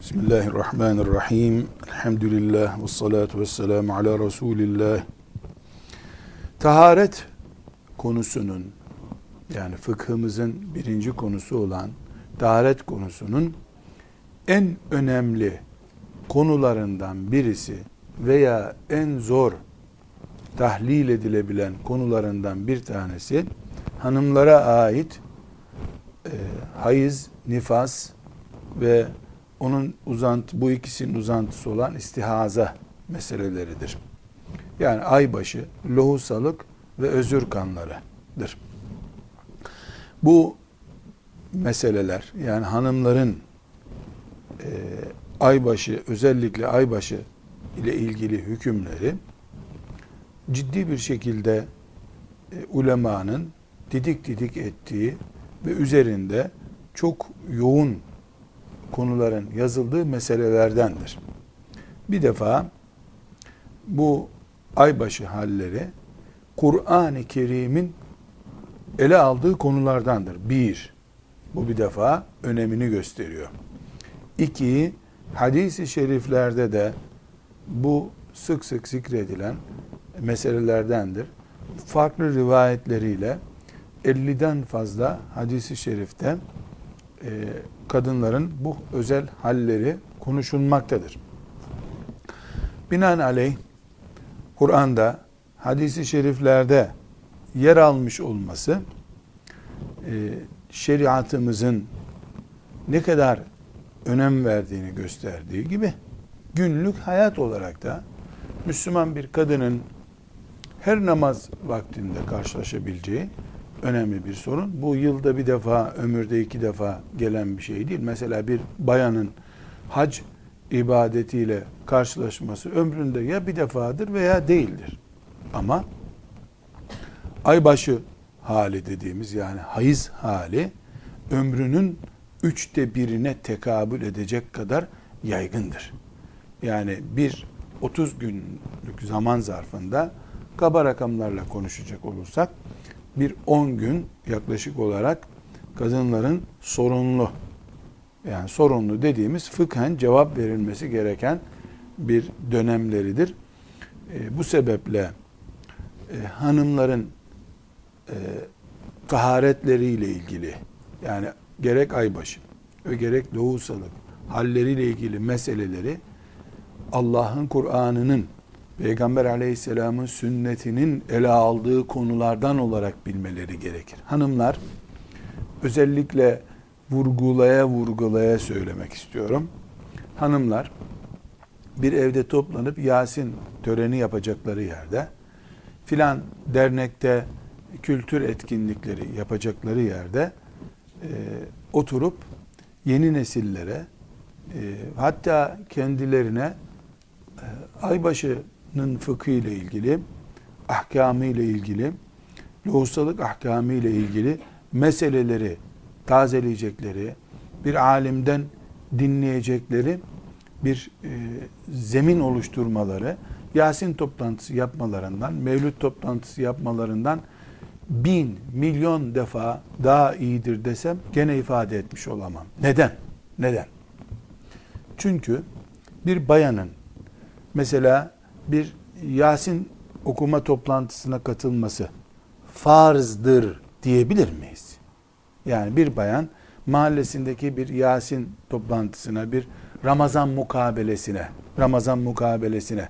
Bismillahirrahmanirrahim. Elhamdülillah ve salatu ve selamu ala Resulillah. Taharet konusunun yani fıkhımızın birinci konusu olan taharet konusunun en önemli konularından birisi veya en zor tahlil edilebilen konularından bir tanesi hanımlara ait e, hayız, nifas ve onun uzantı, bu ikisinin uzantısı olan istihaza meseleleridir. Yani aybaşı, lohusalık ve özür kanlarıdır. Bu meseleler yani hanımların e, aybaşı özellikle aybaşı ile ilgili hükümleri ciddi bir şekilde e, ulemanın didik didik ettiği ve üzerinde çok yoğun konuların yazıldığı meselelerdendir. Bir defa bu aybaşı halleri Kur'an-ı Kerim'in ele aldığı konulardandır. Bir, bu bir defa önemini gösteriyor. İki, hadis-i şeriflerde de bu sık sık zikredilen meselelerdendir. Farklı rivayetleriyle 50'den fazla hadisi şerifte e, kadınların bu özel halleri konuşulmaktadır. Binaenaleyh Kur'an'da hadisi şeriflerde yer almış olması e, şeriatımızın ne kadar önem verdiğini gösterdiği gibi günlük hayat olarak da Müslüman bir kadının her namaz vaktinde karşılaşabileceği önemli bir sorun. Bu yılda bir defa, ömürde iki defa gelen bir şey değil. Mesela bir bayanın hac ibadetiyle karşılaşması ömründe ya bir defadır veya değildir. Ama aybaşı hali dediğimiz yani hayız hali ömrünün üçte birine tekabül edecek kadar yaygındır. Yani bir 30 günlük zaman zarfında kaba rakamlarla konuşacak olursak bir 10 gün yaklaşık olarak kadınların sorunlu yani sorunlu dediğimiz fıkhen cevap verilmesi gereken bir dönemleridir. E, bu sebeple e, hanımların e, taharetleriyle ilgili yani gerek aybaşı ve gerek doğusalık halleriyle ilgili meseleleri Allah'ın Kur'an'ının Peygamber aleyhisselamın sünnetinin ele aldığı konulardan olarak bilmeleri gerekir. Hanımlar özellikle vurgulaya vurgulaya söylemek istiyorum. Hanımlar bir evde toplanıp Yasin töreni yapacakları yerde filan dernekte kültür etkinlikleri yapacakları yerde e, oturup yeni nesillere e, hatta kendilerine e, aybaşı fıkhı ile ilgili, ahkamı ile ilgili, lohusalık ahkamı ile ilgili meseleleri tazeleyecekleri, bir alimden dinleyecekleri bir e, zemin oluşturmaları, Yasin toplantısı yapmalarından, Mevlüt toplantısı yapmalarından bin, milyon defa daha iyidir desem gene ifade etmiş olamam. Neden? Neden? Çünkü bir bayanın mesela bir Yasin okuma toplantısına katılması farzdır diyebilir miyiz? Yani bir bayan mahallesindeki bir Yasin toplantısına, bir Ramazan mukabelesine, Ramazan mukabelesine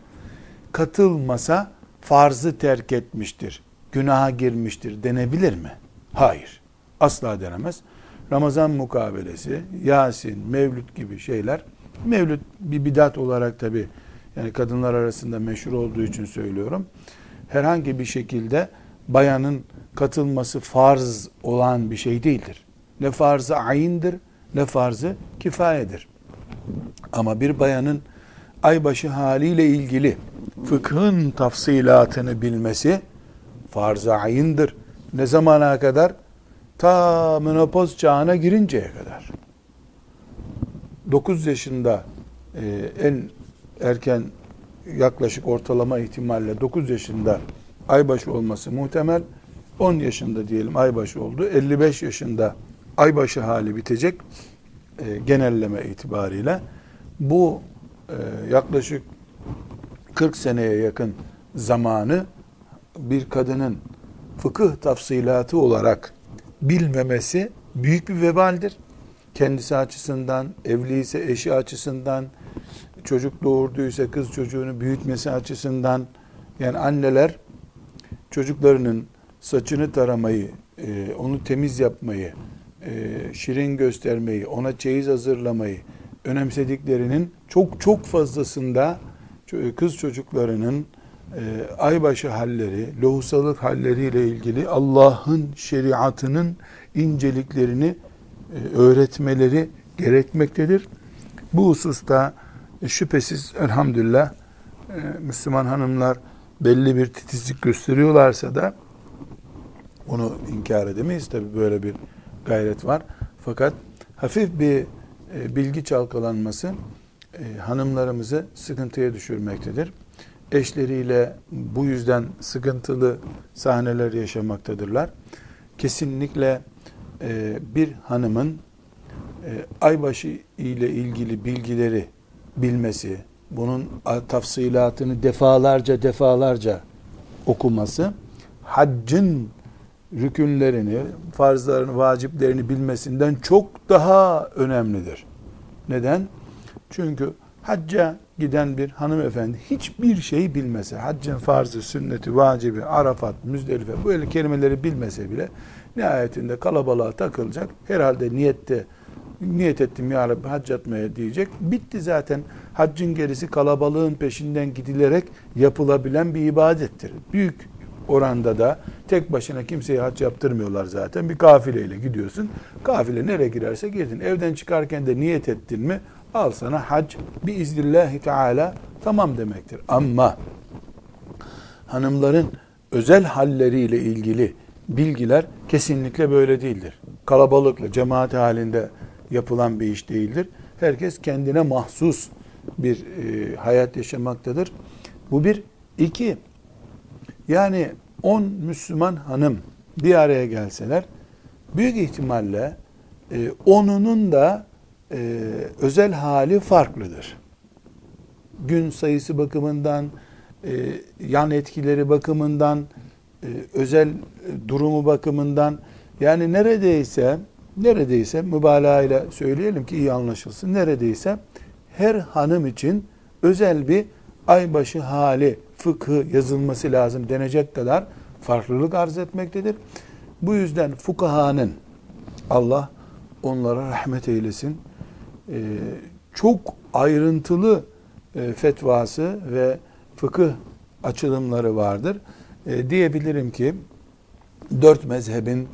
katılmasa farzı terk etmiştir, günaha girmiştir denebilir mi? Hayır. Asla denemez. Ramazan mukabelesi, Yasin, Mevlüt gibi şeyler, Mevlüt bir bidat olarak tabi yani kadınlar arasında meşhur olduğu için söylüyorum. Herhangi bir şekilde bayanın katılması farz olan bir şey değildir. Ne farzı ayindir ne farzı kifayedir. Ama bir bayanın aybaşı haliyle ilgili fıkhın tafsilatını bilmesi farz-ı ayindir. Ne zamana kadar? Ta menopoz çağına girinceye kadar. 9 yaşında e, en erken yaklaşık ortalama ihtimalle 9 yaşında aybaşı olması muhtemel. 10 yaşında diyelim aybaşı oldu. 55 yaşında aybaşı hali bitecek e, genelleme itibariyle. bu e, yaklaşık 40 seneye yakın zamanı bir kadının fıkıh tafsilatı olarak bilmemesi büyük bir vebaldir. Kendisi açısından, evli ise eşi açısından, çocuk doğurduysa kız çocuğunu büyütmesi açısından yani anneler çocuklarının saçını taramayı, e, onu temiz yapmayı, e, şirin göstermeyi, ona çeyiz hazırlamayı önemsediklerinin çok çok fazlasında kız çocuklarının e, aybaşı halleri, lohusalık halleriyle ilgili Allah'ın şeriatının inceliklerini öğretmeleri gerekmektedir. Bu hususta şüphesiz elhamdülillah Müslüman hanımlar belli bir titizlik gösteriyorlarsa da onu inkar edemeyiz. Tabi böyle bir gayret var. Fakat hafif bir e, bilgi çalkalanması e, hanımlarımızı sıkıntıya düşürmektedir. Eşleriyle bu yüzden sıkıntılı sahneler yaşamaktadırlar. Kesinlikle e, bir hanımın aybaşı ile ilgili bilgileri bilmesi, bunun tafsilatını defalarca defalarca okuması, haccın rükünlerini, farzlarını, vaciplerini bilmesinden çok daha önemlidir. Neden? Çünkü hacca giden bir hanımefendi hiçbir şey bilmese, haccın farzı, sünneti, vacibi, arafat, müzdelife böyle kelimeleri bilmese bile nihayetinde kalabalığa takılacak. Herhalde niyette niyet ettim ya Rabbi hac etmeye diyecek. Bitti zaten. Haccın gerisi kalabalığın peşinden gidilerek yapılabilen bir ibadettir. Büyük oranda da tek başına kimseye hac yaptırmıyorlar zaten. Bir kafileyle gidiyorsun. Kafile nereye girerse girdin. Evden çıkarken de niyet ettin mi al sana hac bir iznillahi teala tamam demektir. Ama hanımların özel halleriyle ilgili bilgiler kesinlikle böyle değildir. Kalabalıkla, cemaat halinde yapılan bir iş değildir. Herkes kendine mahsus bir e, hayat yaşamaktadır. Bu bir. iki yani on Müslüman hanım bir araya gelseler büyük ihtimalle e, onunun da e, özel hali farklıdır. Gün sayısı bakımından, e, yan etkileri bakımından, e, özel durumu bakımından yani neredeyse neredeyse mübalağa ile söyleyelim ki iyi anlaşılsın. Neredeyse her hanım için özel bir aybaşı hali, fıkhı yazılması lazım denecek kadar farklılık arz etmektedir. Bu yüzden fukahanın Allah onlara rahmet eylesin. Ee, çok ayrıntılı e, fetvası ve fıkıh açılımları vardır. Ee, diyebilirim ki dört mezhebin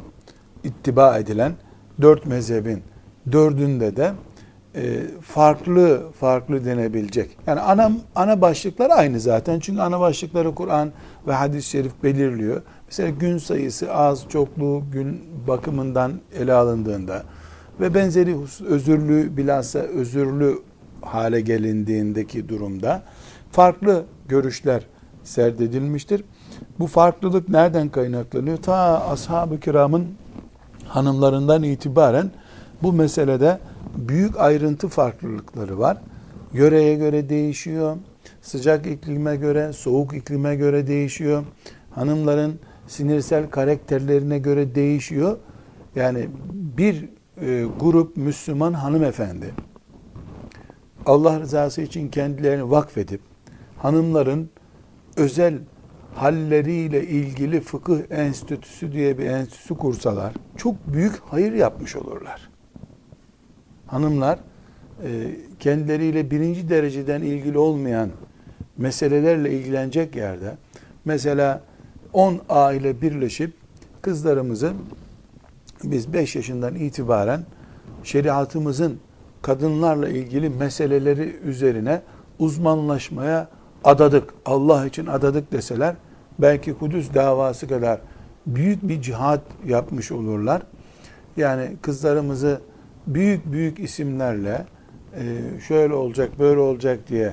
ittiba edilen dört mezhebin dördünde de e, farklı farklı denebilecek. Yani ana ana başlıklar aynı zaten. Çünkü ana başlıkları Kur'an ve hadis-i şerif belirliyor. Mesela gün sayısı az, çokluğu gün bakımından ele alındığında ve benzeri özürlü bilhassa özürlü hale gelindiğindeki durumda farklı görüşler serdedilmiştir. Bu farklılık nereden kaynaklanıyor? Ta ashab-ı kiramın hanımlarından itibaren bu meselede büyük ayrıntı farklılıkları var. Yöreye göre değişiyor. Sıcak iklime göre, soğuk iklime göre değişiyor. Hanımların sinirsel karakterlerine göre değişiyor. Yani bir e, grup Müslüman hanımefendi Allah rızası için kendilerini vakfedip hanımların özel halleriyle ilgili fıkıh enstitüsü diye bir enstitüsü kursalar çok büyük hayır yapmış olurlar. Hanımlar e, kendileriyle birinci dereceden ilgili olmayan meselelerle ilgilenecek yerde mesela 10 aile birleşip kızlarımızı biz 5 yaşından itibaren şeriatımızın kadınlarla ilgili meseleleri üzerine uzmanlaşmaya adadık. Allah için adadık deseler belki Kudüs davası kadar büyük bir cihat yapmış olurlar. Yani kızlarımızı büyük büyük isimlerle e, şöyle olacak böyle olacak diye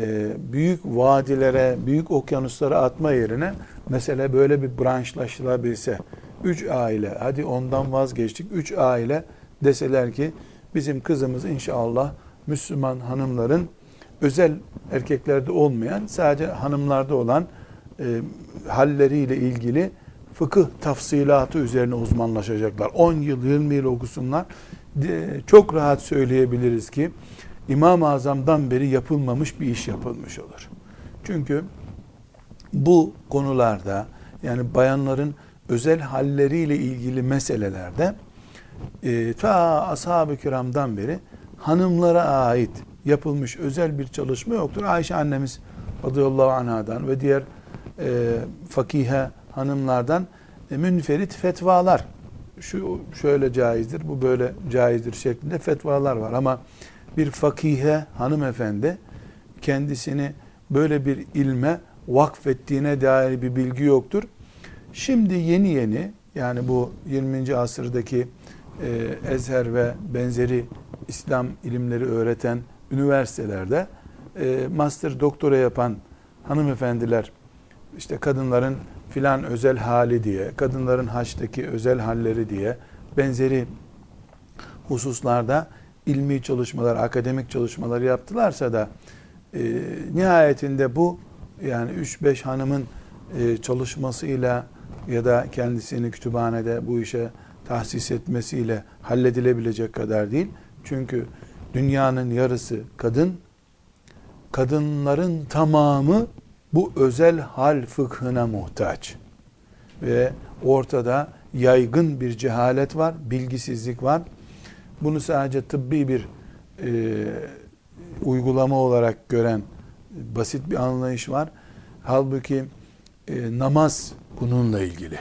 e, büyük vadilere, büyük okyanuslara atma yerine mesela böyle bir branşlaşılabilse üç aile, hadi ondan vazgeçtik, üç aile deseler ki bizim kızımız inşallah Müslüman hanımların özel erkeklerde olmayan sadece hanımlarda olan e, halleriyle ilgili fıkıh tafsilatı üzerine uzmanlaşacaklar. 10 yıl 20 yıl okusunlar. De, çok rahat söyleyebiliriz ki İmam-ı Azam'dan beri yapılmamış bir iş yapılmış olur. Çünkü bu konularda yani bayanların özel halleriyle ilgili meselelerde e, ta ashab-ı kiramdan beri hanımlara ait yapılmış özel bir çalışma yoktur. Ayşe annemiz radıyallahu anhadan ve diğer e, fakihe hanımlardan e, münferit fetvalar şu şöyle caizdir, bu böyle caizdir şeklinde fetvalar var ama bir fakihe hanımefendi kendisini böyle bir ilme vakfettiğine dair bir bilgi yoktur. Şimdi yeni yeni yani bu 20. asırdaki e, Ezher ve benzeri İslam ilimleri öğreten üniversitelerde e, master doktora yapan hanımefendiler işte kadınların filan özel hali diye, kadınların haçtaki özel halleri diye benzeri hususlarda ilmi çalışmalar, akademik çalışmalar yaptılarsa da e, nihayetinde bu yani 3-5 hanımın e, çalışmasıyla ya da kendisini kütüphanede bu işe tahsis etmesiyle halledilebilecek kadar değil. Çünkü dünyanın yarısı kadın, kadınların tamamı bu özel hal fıkhına muhtaç. Ve ortada yaygın bir cehalet var, bilgisizlik var. Bunu sadece tıbbi bir e, uygulama olarak gören basit bir anlayış var. Halbuki e, namaz bununla ilgili,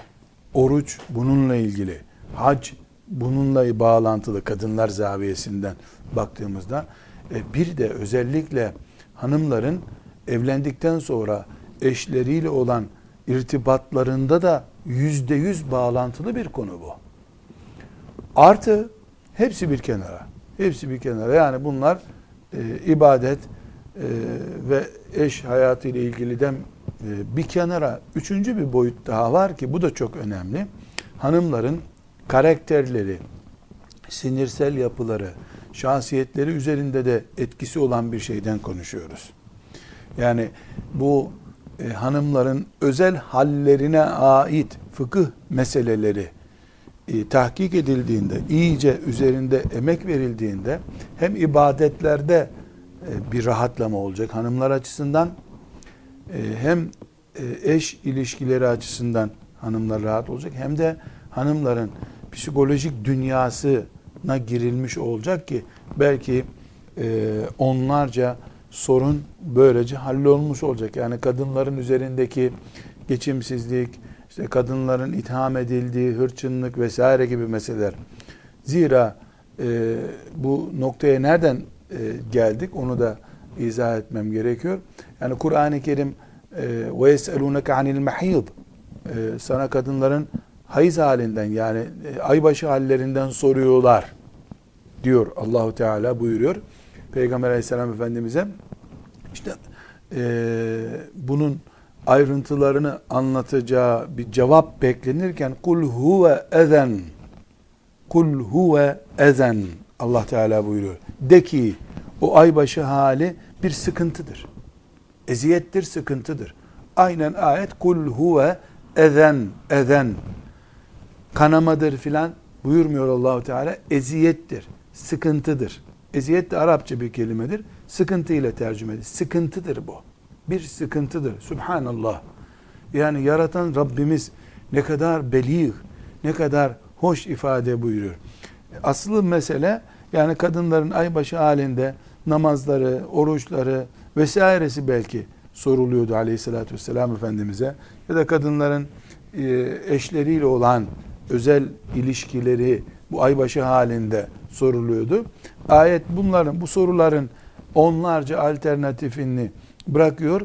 oruç bununla ilgili, hac bununla bağlantılı kadınlar zaviyesinden baktığımızda e, bir de özellikle hanımların evlendikten sonra eşleriyle olan irtibatlarında da yüzde yüz bağlantılı bir konu bu. Artı hepsi bir kenara. Hepsi bir kenara. Yani bunlar e, ibadet e, ve eş hayatı ile ilgiliden e, bir kenara üçüncü bir boyut daha var ki bu da çok önemli. Hanımların karakterleri, sinirsel yapıları, şahsiyetleri üzerinde de etkisi olan bir şeyden konuşuyoruz. Yani bu e, hanımların özel hallerine ait fıkıh meseleleri e, tahkik edildiğinde, iyice üzerinde emek verildiğinde hem ibadetlerde e, bir rahatlama olacak hanımlar açısından e, hem e, eş ilişkileri açısından hanımlar rahat olacak hem de hanımların psikolojik dünyasına girilmiş olacak ki belki e, onlarca sorun böylece hallolmuş olacak. Yani kadınların üzerindeki geçimsizlik, işte kadınların itham edildiği hırçınlık vesaire gibi meseleler. Zira e, bu noktaya nereden e, geldik onu da izah etmem gerekiyor. Yani Kur'an-ı Kerim ve yeselunke anil mahid sana kadınların hayız halinden yani e, aybaşı hallerinden soruyorlar diyor Allahu Teala buyuruyor. Peygamber Aleyhisselam Efendimiz'e işte e, bunun ayrıntılarını anlatacağı bir cevap beklenirken kul huve ezen kul huve ezen Allah Teala buyuruyor. De ki o aybaşı hali bir sıkıntıdır. Eziyettir, sıkıntıdır. Aynen ayet kul huve ezen ezen kanamadır filan buyurmuyor Allahu Teala. Eziyettir, sıkıntıdır. Eziyet de Arapça bir kelimedir. Sıkıntı ile tercüme edilir. Sıkıntıdır bu. Bir sıkıntıdır. Subhanallah. Yani yaratan Rabbimiz ne kadar belih, ne kadar hoş ifade buyuruyor. Aslı mesele yani kadınların aybaşı halinde namazları, oruçları vesairesi belki soruluyordu aleyhissalatü vesselam Efendimiz'e. Ya da kadınların e, eşleriyle olan özel ilişkileri bu aybaşı halinde soruluyordu. Ayet bunların, bu soruların onlarca alternatifini bırakıyor.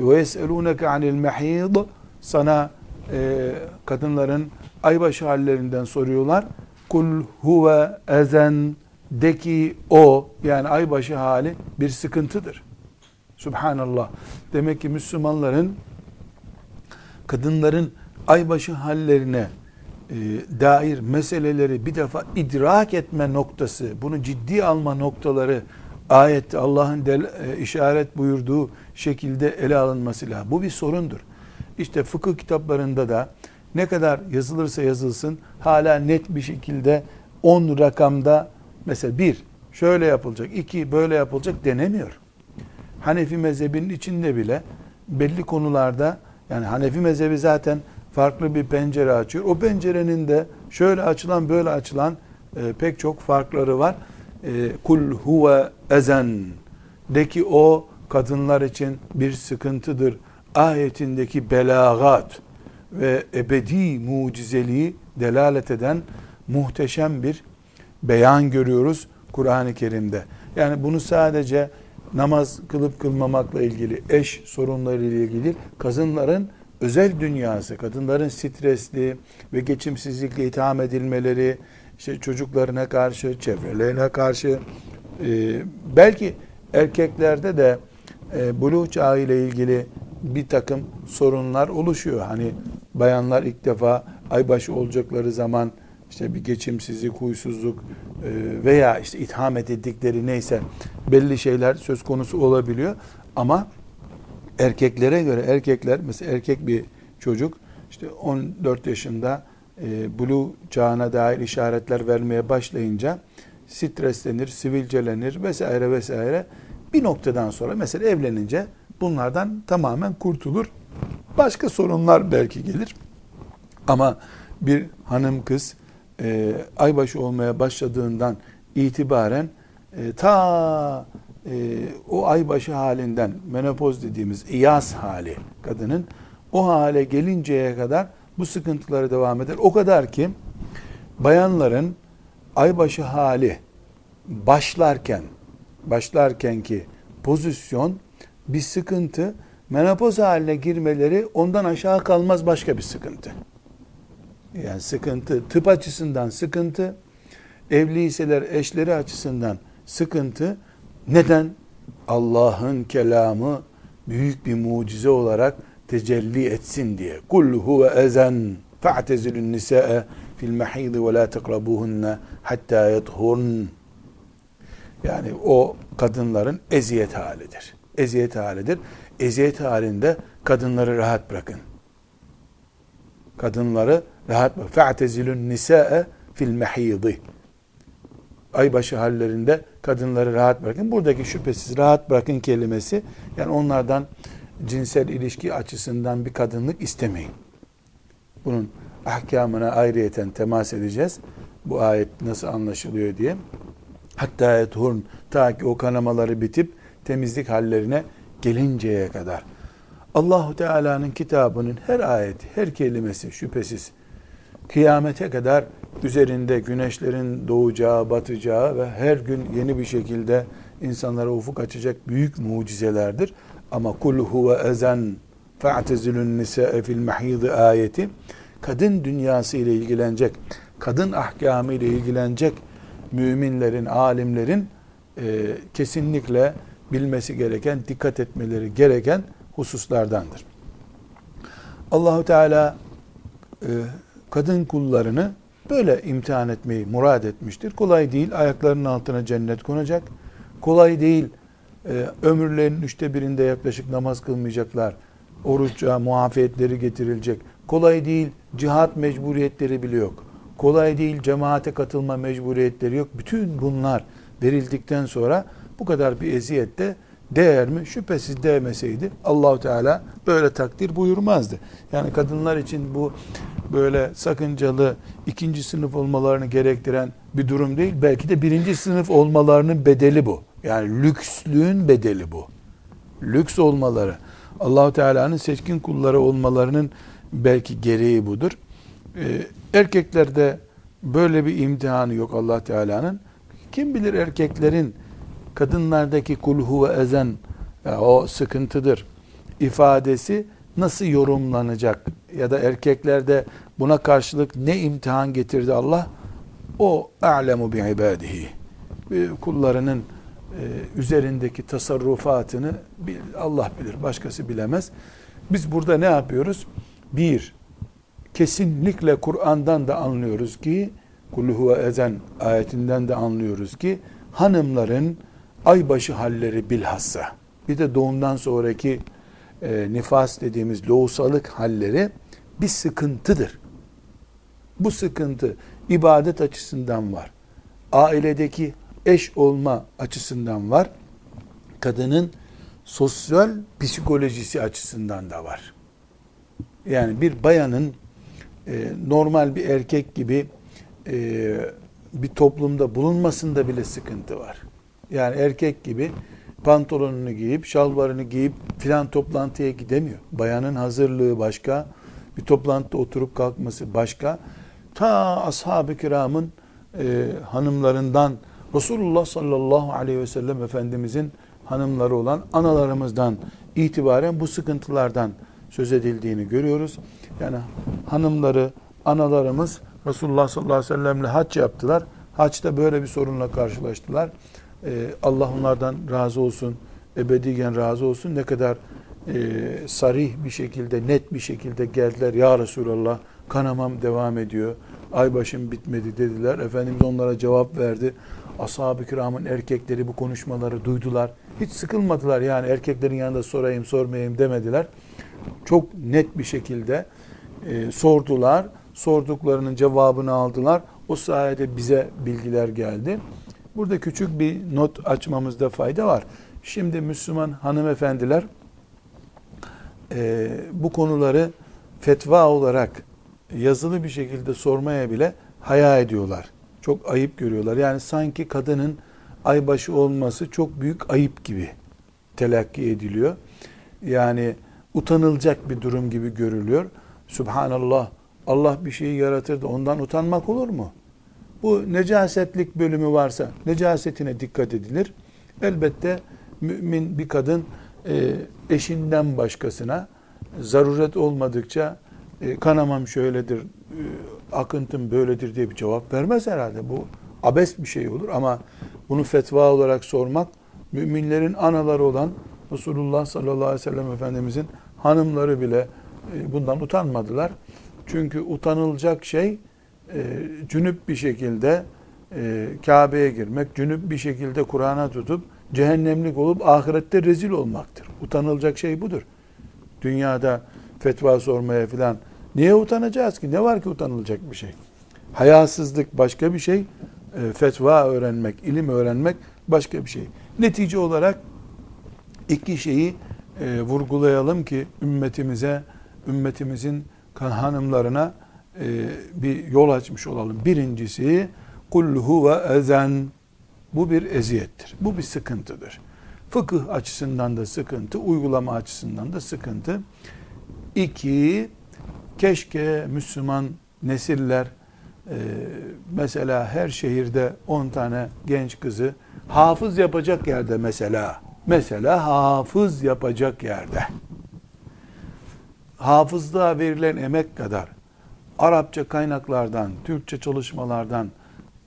Yeselûneke anil mehîd sana e, kadınların aybaşı hallerinden soruyorlar. Kul huve ezen de ki o yani aybaşı hali bir sıkıntıdır. Subhanallah. Demek ki Müslümanların kadınların aybaşı hallerine e, dair meseleleri bir defa idrak etme noktası, bunu ciddi alma noktaları ayette Allah'ın e, işaret buyurduğu şekilde ele alınması lazım. Bu bir sorundur. İşte fıkıh kitaplarında da ne kadar yazılırsa yazılsın hala net bir şekilde 10 rakamda mesela bir şöyle yapılacak, iki böyle yapılacak denemiyor. Hanefi mezhebinin içinde bile belli konularda yani Hanefi mezhebi zaten farklı bir pencere açıyor. O pencerenin de şöyle açılan böyle açılan e, pek çok farkları var. E, Kul huve ezen de ki o kadınlar için bir sıkıntıdır. Ayetindeki belagat ve ebedi mucizeliği delalet eden muhteşem bir beyan görüyoruz Kur'an-ı Kerim'de. Yani bunu sadece namaz kılıp kılmamakla ilgili, eş sorunları ile ilgili kadınların özel dünyası, kadınların stresli ve geçimsizlikle itham edilmeleri, işte çocuklarına karşı, çevrelerine karşı, e, belki erkeklerde de e, buluğ çağı ile ilgili bir takım sorunlar oluşuyor. Hani bayanlar ilk defa aybaşı olacakları zaman işte bir geçimsizlik, huysuzluk e, veya işte itham edildikleri neyse belli şeyler söz konusu olabiliyor. Ama erkeklere göre erkekler mesela erkek bir çocuk işte 14 yaşında e, blue çağına dair işaretler vermeye başlayınca streslenir, sivilcelenir vesaire vesaire. Bir noktadan sonra mesela evlenince bunlardan tamamen kurtulur. Başka sorunlar belki gelir. Ama bir hanım kız e, aybaşı olmaya başladığından itibaren e, ta e, o aybaşı halinden menopoz dediğimiz iyas hali kadının o hale gelinceye kadar bu sıkıntıları devam eder. O kadar ki bayanların aybaşı hali başlarken başlarken ki pozisyon bir sıkıntı menopoz haline girmeleri ondan aşağı kalmaz başka bir sıkıntı. Yani sıkıntı tıp açısından sıkıntı, evliyseler eşleri açısından sıkıntı. Neden? Allah'ın kelamı büyük bir mucize olarak tecelli etsin diye. Kul huve ezen fa'tezilun nisa'e fil mahid ve la tekrabuhunne hatta yethurn. Yani o kadınların eziyet halidir. Eziyet halidir. Eziyet halinde kadınları rahat bırakın. Kadınları rahat bırakın. Fa'tezilun nisa'e fil mahidi. Aybaşı hallerinde kadınları rahat bırakın. Buradaki şüphesiz rahat bırakın kelimesi yani onlardan cinsel ilişki açısından bir kadınlık istemeyin. Bunun ahkamına ayrıyeten temas edeceğiz. Bu ayet nasıl anlaşılıyor diye. Hatta ethurn ta ki o kanamaları bitip temizlik hallerine gelinceye kadar. Allahu Teala'nın kitabının her ayeti, her kelimesi şüphesiz kıyamete kadar üzerinde güneşlerin doğacağı, batacağı ve her gün yeni bir şekilde insanlara ufuk açacak büyük mucizelerdir. Ama kul huve ezen fa'tezilun nisa'e fil mahidi ayeti kadın dünyası ile ilgilenecek, kadın ahkamı ile ilgilenecek müminlerin, alimlerin e, kesinlikle bilmesi gereken, dikkat etmeleri gereken hususlardandır. Allahu Teala e, kadın kullarını böyle imtihan etmeyi murad etmiştir. Kolay değil. Ayaklarının altına cennet konacak. Kolay değil e, ömürlerinin üçte birinde yaklaşık namaz kılmayacaklar. Oruçça muafiyetleri getirilecek. Kolay değil, cihat mecburiyetleri bile yok. Kolay değil, cemaate katılma mecburiyetleri yok. Bütün bunlar verildikten sonra bu kadar bir eziyette değer mi? Şüphesiz değmeseydi Allahu Teala böyle takdir buyurmazdı. Yani kadınlar için bu böyle sakıncalı ikinci sınıf olmalarını gerektiren bir durum değil. Belki de birinci sınıf olmalarının bedeli bu. Yani lükslüğün bedeli bu. Lüks olmaları. Allahu Teala'nın seçkin kulları olmalarının belki gereği budur. Ee, erkeklerde böyle bir imtihanı yok Allah Teala'nın. Kim bilir erkeklerin kadınlardaki kulhu ve ezen o sıkıntıdır ifadesi nasıl yorumlanacak ya da erkeklerde buna karşılık ne imtihan getirdi Allah o a'lemu bi ibadihi kullarının e, üzerindeki tasarrufatını Allah bilir, başkası bilemez. Biz burada ne yapıyoruz? Bir, kesinlikle Kur'an'dan da anlıyoruz ki, Kullu huve ezen ayetinden de anlıyoruz ki, hanımların aybaşı halleri bilhassa bir de doğumdan sonraki e, nifas dediğimiz loğusalık halleri bir sıkıntıdır. Bu sıkıntı ibadet açısından var. Ailedeki eş olma açısından var. Kadının sosyal psikolojisi açısından da var. Yani bir bayanın normal bir erkek gibi e, bir toplumda bulunmasında bile sıkıntı var. Yani erkek gibi pantolonunu giyip, şalvarını giyip filan toplantıya gidemiyor. Bayanın hazırlığı başka, bir toplantıda oturup kalkması başka. Ta ashab-ı kiramın e, hanımlarından Resulullah sallallahu aleyhi ve sellem Efendimizin hanımları olan analarımızdan itibaren bu sıkıntılardan söz edildiğini görüyoruz. Yani hanımları, analarımız Resulullah sallallahu aleyhi ve sellemle hac yaptılar. Haçta böyle bir sorunla karşılaştılar. Ee, Allah onlardan razı olsun, ebediyen razı olsun. Ne kadar e, sarih bir şekilde, net bir şekilde geldiler. Ya Resulallah kanamam devam ediyor. Aybaşım bitmedi dediler. Efendimiz onlara cevap verdi. Ashab-ı kiramın erkekleri bu konuşmaları duydular. Hiç sıkılmadılar yani erkeklerin yanında sorayım sormayayım demediler. Çok net bir şekilde e, sordular. Sorduklarının cevabını aldılar. O sayede bize bilgiler geldi. Burada küçük bir not açmamızda fayda var. Şimdi Müslüman hanımefendiler e, bu konuları fetva olarak yazılı bir şekilde sormaya bile haya ediyorlar. Çok ayıp görüyorlar. Yani sanki kadının aybaşı olması çok büyük ayıp gibi telakki ediliyor. Yani utanılacak bir durum gibi görülüyor. Subhanallah Allah bir şeyi yaratır da ondan utanmak olur mu? Bu necasetlik bölümü varsa necasetine dikkat edilir. Elbette mümin bir kadın e, eşinden başkasına zaruret olmadıkça e, kanamam şöyledir, e, akıntım böyledir diye bir cevap vermez herhalde. Bu abes bir şey olur ama bunu fetva olarak sormak müminlerin anaları olan Resulullah sallallahu aleyhi ve sellem Efendimizin hanımları bile bundan utanmadılar. Çünkü utanılacak şey e, cünüp bir şekilde e, Kabe'ye girmek, cünüp bir şekilde Kur'an'a tutup cehennemlik olup ahirette rezil olmaktır. Utanılacak şey budur. Dünyada fetva sormaya filan niye utanacağız ki? Ne var ki utanılacak bir şey? Hayasızlık başka bir şey, e, fetva öğrenmek, ilim öğrenmek başka bir şey. Netice olarak iki şeyi e, vurgulayalım ki ümmetimize, ümmetimizin hanımlarına e, bir yol açmış olalım. Birincisi kul ve ezen bu bir eziyettir. Bu bir sıkıntıdır. Fıkıh açısından da sıkıntı, uygulama açısından da sıkıntı. İki, keşke Müslüman nesiller e, mesela her şehirde 10 tane genç kızı hafız yapacak yerde mesela mesela hafız yapacak yerde hafızlığa verilen emek kadar Arapça kaynaklardan, Türkçe çalışmalardan,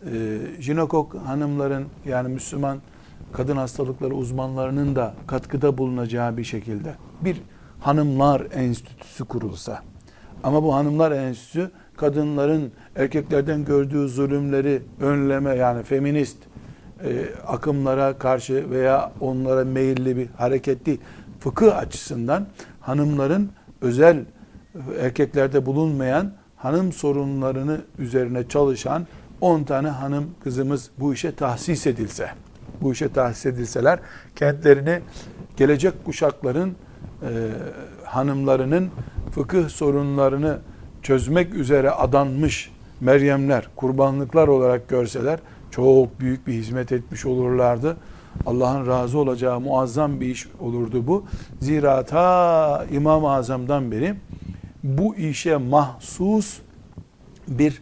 e, jinekok hanımların yani Müslüman kadın hastalıkları uzmanlarının da katkıda bulunacağı bir şekilde bir hanımlar enstitüsü kurulsa. Ama bu hanımlar enstitüsü kadınların erkeklerden gördüğü zulümleri önleme yani feminist e, akımlara karşı veya onlara meyilli bir hareket değil. Fıkıh açısından hanımların özel erkeklerde bulunmayan hanım sorunlarını üzerine çalışan 10 tane hanım kızımız bu işe tahsis edilse, bu işe tahsis edilseler kentlerini gelecek kuşakların e, hanımlarının fıkıh sorunlarını çözmek üzere adanmış Meryemler, kurbanlıklar olarak görseler çok büyük bir hizmet etmiş olurlardı. Allah'ın razı olacağı muazzam bir iş olurdu bu. Zira ta İmam-ı Azam'dan beri bu işe mahsus bir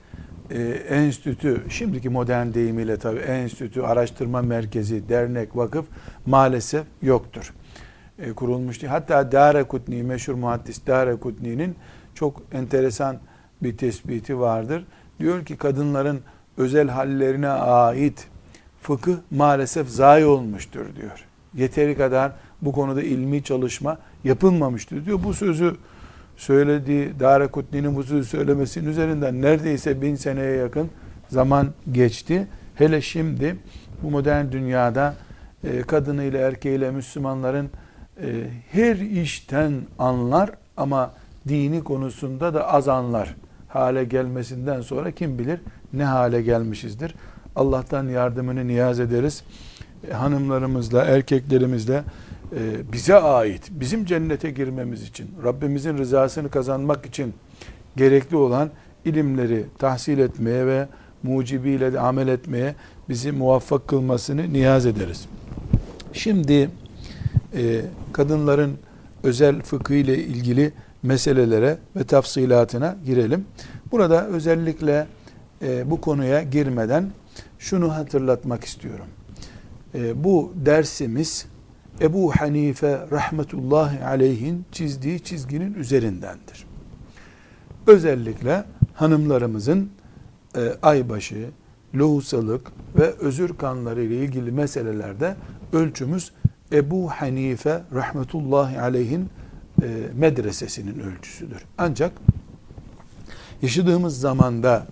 e, enstitü, şimdiki modern deyimiyle tabii enstitü, araştırma merkezi, dernek, vakıf maalesef yoktur. E, kurulmuş değil. Hatta Darekutni, meşhur muhaddis Darekutni'nin çok enteresan bir tespiti vardır. Diyor ki kadınların özel hallerine ait fıkıh maalesef zayi olmuştur diyor. Yeteri kadar bu konuda ilmi çalışma yapılmamıştır diyor. Bu sözü söylediği Darekutni'nin bu sözü söylemesinin üzerinden neredeyse bin seneye yakın zaman geçti. Hele şimdi bu modern dünyada e, kadınıyla erkeğiyle Müslümanların e, her işten anlar ama dini konusunda da az anlar hale gelmesinden sonra kim bilir ne hale gelmişizdir. Allah'tan yardımını niyaz ederiz. E, hanımlarımızla, erkeklerimizle e, bize ait, bizim cennete girmemiz için, Rabbimizin rızasını kazanmak için gerekli olan ilimleri tahsil etmeye ve mucibiyle de amel etmeye bizi muvaffak kılmasını niyaz ederiz. Şimdi e, kadınların özel fıkıh ile ilgili meselelere ve tafsilatına girelim. Burada özellikle e, bu konuya girmeden şunu hatırlatmak istiyorum. E, bu dersimiz Ebu Hanife rahmetullahi aleyhin çizdiği çizginin üzerindendir. Özellikle hanımlarımızın e, aybaşı, lohusalık ve özür kanları ile ilgili meselelerde ölçümüz Ebu Hanife rahmetullahi aleyhin e, medresesinin ölçüsüdür. Ancak yaşadığımız zamanda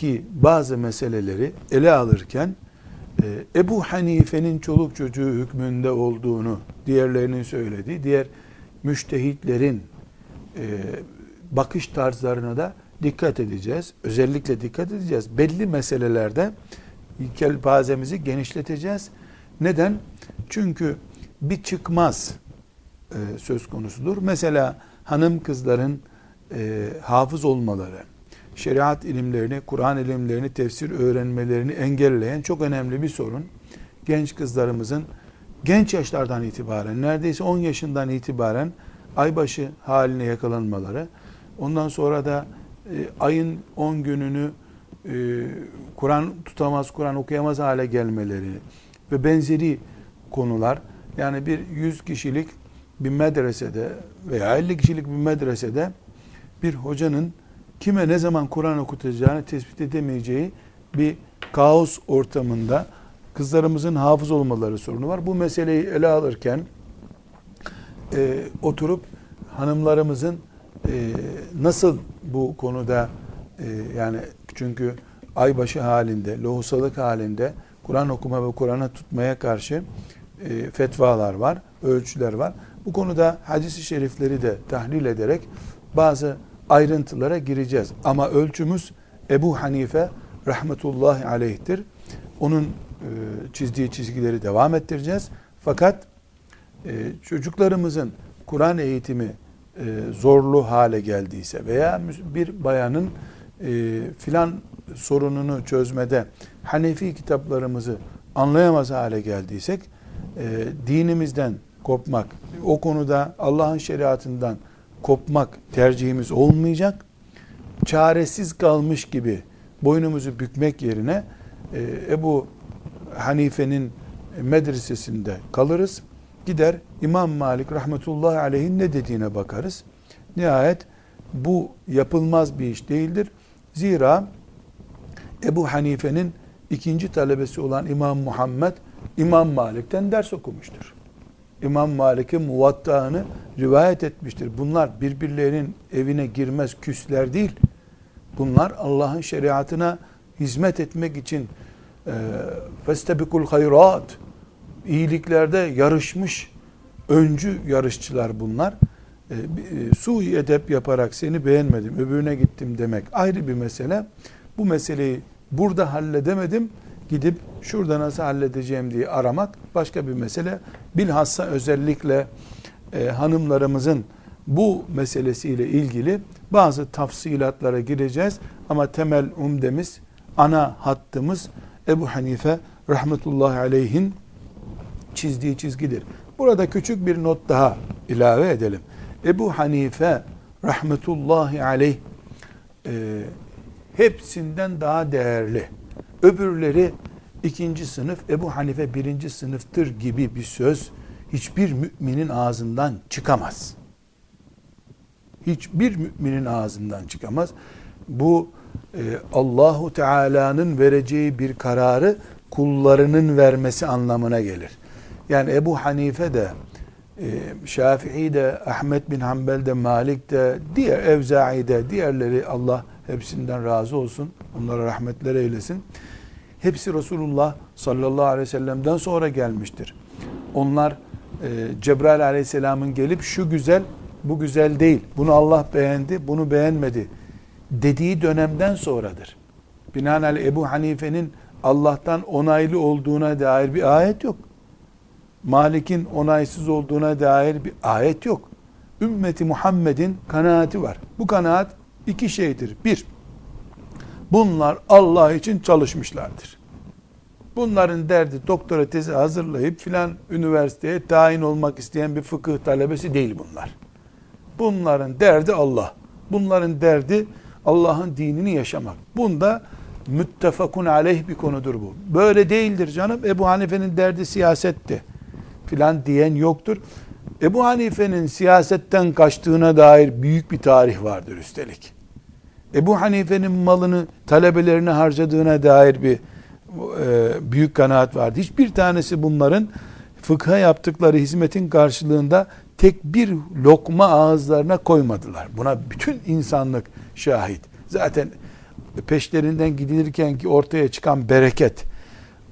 ki bazı meseleleri ele alırken e, Ebu Hanife'nin çoluk çocuğu hükmünde olduğunu diğerlerinin söylediği, diğer müştehitlerin e, bakış tarzlarına da dikkat edeceğiz. Özellikle dikkat edeceğiz. Belli meselelerde kelpazemizi genişleteceğiz. Neden? Çünkü bir çıkmaz e, söz konusudur. Mesela hanım kızların hafız olmaları, şeriat ilimlerini, Kur'an ilimlerini, tefsir öğrenmelerini engelleyen çok önemli bir sorun. Genç kızlarımızın genç yaşlardan itibaren, neredeyse 10 yaşından itibaren aybaşı haline yakalanmaları, ondan sonra da e, ayın 10 gününü e, Kur'an tutamaz, Kur'an okuyamaz hale gelmeleri ve benzeri konular, yani bir 100 kişilik bir medresede veya 50 kişilik bir medresede bir hocanın kime ne zaman Kur'an okutacağını tespit edemeyeceği bir kaos ortamında kızlarımızın hafız olmaları sorunu var. Bu meseleyi ele alırken e, oturup hanımlarımızın e, nasıl bu konuda e, yani çünkü aybaşı halinde, lohusalık halinde Kur'an okuma ve Kur'an'a tutmaya karşı e, fetvalar var, ölçüler var. Bu konuda hadis-i şerifleri de tahlil ederek bazı ayrıntılara gireceğiz. Ama ölçümüz Ebu Hanife rahmetullahi aleyhtir. Onun e, çizdiği çizgileri devam ettireceğiz. Fakat e, çocuklarımızın Kur'an eğitimi e, zorlu hale geldiyse veya bir bayanın filan sorununu çözmede Hanefi kitaplarımızı anlayamaz hale geldiysek dinimizden kopmak, o konuda Allah'ın şeriatından kopmak tercihimiz olmayacak. Çaresiz kalmış gibi boynumuzu bükmek yerine e, Ebu Hanife'nin medresesinde kalırız. Gider İmam Malik rahmetullahi aleyhin ne dediğine bakarız. Nihayet bu yapılmaz bir iş değildir. Zira Ebu Hanife'nin ikinci talebesi olan İmam Muhammed İmam Malik'ten ders okumuştur. İmam Malik'in muvattağını rivayet etmiştir. Bunlar birbirlerinin evine girmez küsler değil. Bunlar Allah'ın şeriatına hizmet etmek için e, festebikul hayrat iyiliklerde yarışmış öncü yarışçılar bunlar. E, e, su edep yaparak seni beğenmedim, öbürüne gittim demek ayrı bir mesele. Bu meseleyi burada halledemedim gidip şurada nasıl halledeceğim diye aramak başka bir mesele. Bilhassa özellikle e, hanımlarımızın bu meselesiyle ilgili bazı tafsilatlara gireceğiz. Ama temel umdemiz, ana hattımız Ebu Hanife rahmetullahi aleyhin çizdiği çizgidir. Burada küçük bir not daha ilave edelim. Ebu Hanife rahmetullahi aleyh e, hepsinden daha değerli Öbürleri ikinci sınıf, Ebu Hanife birinci sınıftır gibi bir söz hiçbir müminin ağzından çıkamaz. Hiçbir müminin ağzından çıkamaz. Bu e, Allahu Teala'nın vereceği bir kararı kullarının vermesi anlamına gelir. Yani Ebu Hanife de e, Şafii de, Ahmet bin Hanbel de, Malik de, diğer Evza'i de, diğerleri Allah hepsinden razı olsun. Onlara rahmetler eylesin hepsi Resulullah sallallahu aleyhi ve sellem'den sonra gelmiştir. Onlar e, Cebrail aleyhisselamın gelip şu güzel, bu güzel değil, bunu Allah beğendi, bunu beğenmedi dediği dönemden sonradır. Binaenaleyh Ebu Hanife'nin Allah'tan onaylı olduğuna dair bir ayet yok. Malik'in onaysız olduğuna dair bir ayet yok. Ümmeti Muhammed'in kanaati var. Bu kanaat iki şeydir. Bir, bunlar Allah için çalışmışlardır. Bunların derdi doktora tezi hazırlayıp filan üniversiteye tayin olmak isteyen bir fıkıh talebesi değil bunlar. Bunların derdi Allah. Bunların derdi Allah'ın dinini yaşamak. Bunda müttefakun aleyh bir konudur bu. Böyle değildir canım. Ebu Hanife'nin derdi siyasetti filan diyen yoktur. Ebu Hanife'nin siyasetten kaçtığına dair büyük bir tarih vardır üstelik. Ebu Hanife'nin malını talebelerine harcadığına dair bir e, büyük kanaat vardı. Hiçbir tanesi bunların fıkha yaptıkları hizmetin karşılığında tek bir lokma ağızlarına koymadılar. Buna bütün insanlık şahit. Zaten peşlerinden gidilirken ki ortaya çıkan bereket,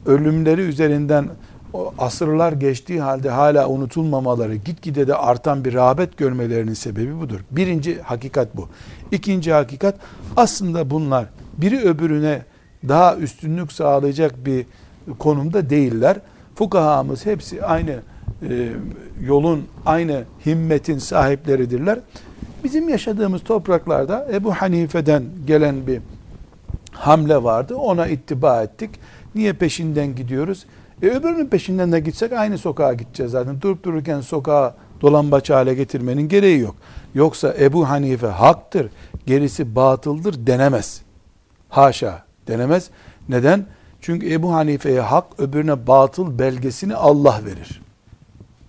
ölümleri üzerinden o asırlar geçtiği halde hala unutulmamaları, gitgide de artan bir rağbet görmelerinin sebebi budur. Birinci hakikat bu. İkinci hakikat aslında bunlar biri öbürüne daha üstünlük sağlayacak bir konumda değiller. Fukahamız hepsi aynı e, yolun, aynı himmetin sahipleridirler. Bizim yaşadığımız topraklarda Ebu Hanife'den gelen bir hamle vardı. Ona ittiba ettik. Niye peşinden gidiyoruz? E öbürünün peşinden de gitsek aynı sokağa gideceğiz zaten. Durup dururken sokağa dolambaç hale getirmenin gereği yok. Yoksa Ebu Hanife haktır, gerisi batıldır denemez. Haşa denemez. Neden? Çünkü Ebu Hanife'ye hak, öbürüne batıl belgesini Allah verir.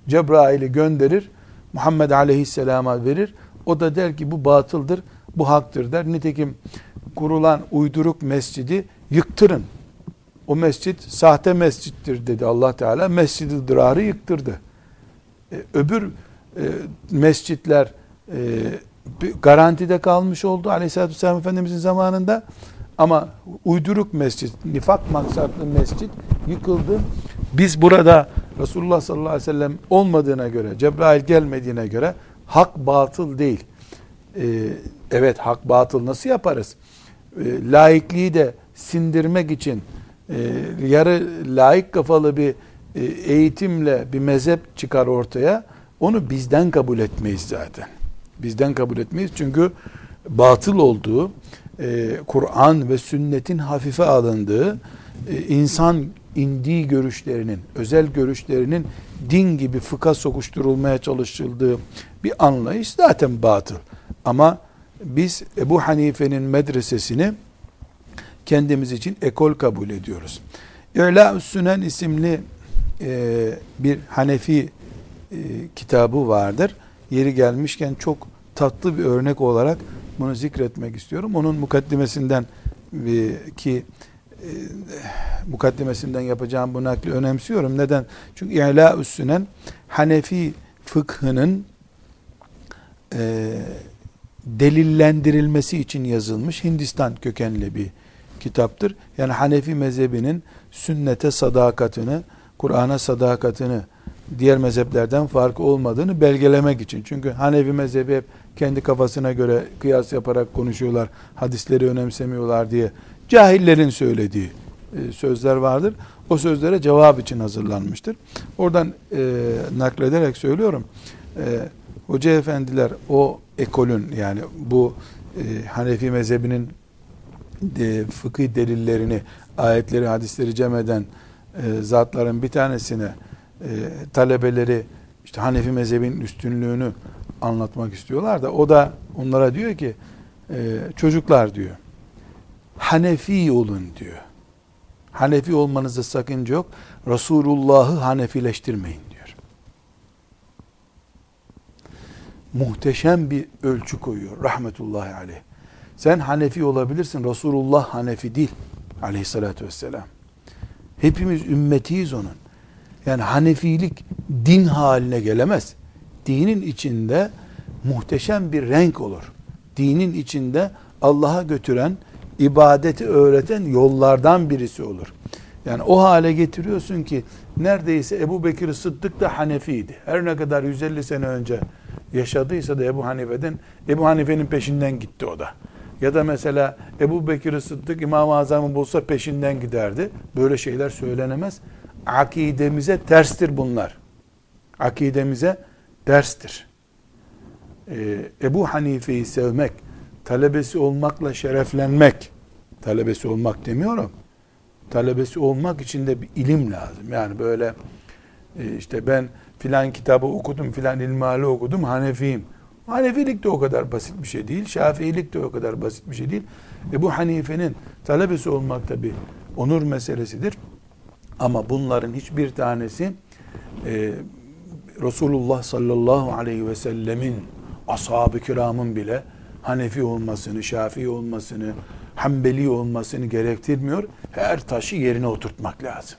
Cebrail'i gönderir, Muhammed Aleyhisselam'a verir. O da der ki bu batıldır, bu haktır der. Nitekim kurulan uyduruk mescidi yıktırın. O mescit sahte mescittir dedi Allah Teala. Mescid-i Dırar'ı yıktırdı. Ee, öbür e, mescitler e, garantide kalmış oldu Aleyhisselatü Vesselam Efendimizin zamanında. Ama uyduruk mescit, nifak maksatlı mescit yıkıldı. Biz burada Resulullah sallallahu aleyhi ve sellem olmadığına göre, Cebrail gelmediğine göre hak batıl değil. Ee, evet hak batıl nasıl yaparız? Ee, laikliği de sindirmek için e, yarı laik kafalı bir e, eğitimle bir mezhep çıkar ortaya. Onu bizden kabul etmeyiz zaten. Bizden kabul etmeyiz çünkü batıl olduğu, e, Kur'an ve sünnetin hafife alındığı, e, insan indiği görüşlerinin, özel görüşlerinin din gibi fıkha sokuşturulmaya çalışıldığı bir anlayış zaten batıl. Ama biz Ebu Hanife'nin medresesini kendimiz için ekol kabul ediyoruz. İ'la Sünen isimli e, bir Hanefi e, kitabı vardır. Yeri gelmişken çok tatlı bir örnek olarak bunu zikretmek istiyorum. Onun mukaddimesinden e, ki e, mukaddimesinden yapacağım bu nakli önemsiyorum. Neden? Çünkü İ'la Sünen Hanefi fıkhının e, delillendirilmesi için yazılmış Hindistan kökenli bir kitaptır. Yani Hanefi mezhebinin sünnete sadakatini, Kur'an'a sadakatini diğer mezheplerden farkı olmadığını belgelemek için. Çünkü Hanefi mezhebi hep kendi kafasına göre kıyas yaparak konuşuyorlar, hadisleri önemsemiyorlar diye cahillerin söylediği e, sözler vardır. O sözlere cevap için hazırlanmıştır. Oradan e, naklederek söylüyorum. E, Hoca efendiler o ekolün yani bu e, Hanefi mezhebinin e, fıkıh delillerini, ayetleri, hadisleri cem eden e, zatların bir tanesine e, talebeleri işte Hanefi mezhebinin üstünlüğünü anlatmak istiyorlar da o da onlara diyor ki e, çocuklar diyor Hanefi olun diyor. Hanefi olmanızda sakınca yok. Resulullah'ı Hanefileştirmeyin diyor. Muhteşem bir ölçü koyuyor rahmetullahi aleyh. Sen Hanefi olabilirsin. Resulullah Hanefi değil. Aleyhissalatü vesselam. Hepimiz ümmetiyiz onun. Yani Hanefilik din haline gelemez. Dinin içinde muhteşem bir renk olur. Dinin içinde Allah'a götüren ibadeti öğreten yollardan birisi olur. Yani o hale getiriyorsun ki neredeyse Ebu Bekir Sıddık da Hanefi'ydi. Her ne kadar 150 sene önce yaşadıysa da Ebu Hanife'den, Ebu Hanife'nin peşinden gitti o da. Ya da mesela Ebu Bekir Sıddık İmam-ı Azam'ı bulsa peşinden giderdi. Böyle şeyler söylenemez. Akidemize terstir bunlar. Akidemize derstir. Ee, Ebu Hanife'yi sevmek, talebesi olmakla şereflenmek, talebesi olmak demiyorum, talebesi olmak için de bir ilim lazım. Yani böyle e, işte ben filan kitabı okudum, filan ilmihali okudum, Hanefiyim. Hanefilik de o kadar basit bir şey değil. Şafiilik de o kadar basit bir şey değil. Ebu Hanife'nin talebesi olmak da bir onur meselesidir. Ama bunların hiçbir tanesi e, Resulullah sallallahu aleyhi ve sellemin ashab-ı kiramın bile Hanefi olmasını, Şafii olmasını, Hanbeli olmasını gerektirmiyor. Her taşı yerine oturtmak lazım.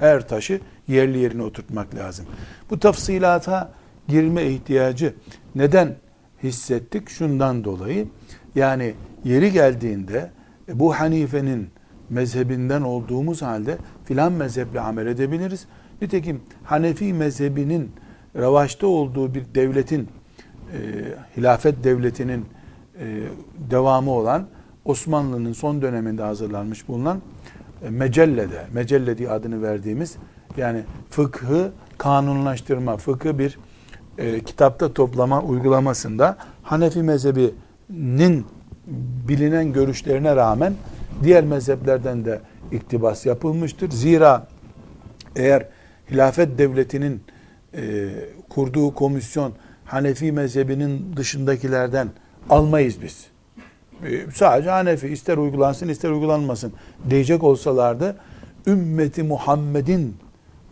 Her taşı yerli yerine oturtmak lazım. Bu tafsilata girme ihtiyacı neden hissettik? Şundan dolayı yani yeri geldiğinde bu Hanife'nin mezhebinden olduğumuz halde filan mezheple amel edebiliriz. Nitekim Hanefi mezhebinin revaçta olduğu bir devletin e, hilafet devletinin e, devamı olan Osmanlı'nın son döneminde hazırlanmış bulunan e, Mecelle'de, Mecelle diye adını verdiğimiz yani fıkhı kanunlaştırma, fıkhı bir e, kitapta toplama uygulamasında Hanefi mezhebinin bilinen görüşlerine rağmen diğer mezheplerden de iktibas yapılmıştır. Zira eğer hilafet devletinin e, kurduğu komisyon Hanefi mezhebinin dışındakilerden almayız biz. E, sadece Hanefi ister uygulansın ister uygulanmasın diyecek olsalardı ümmeti Muhammed'in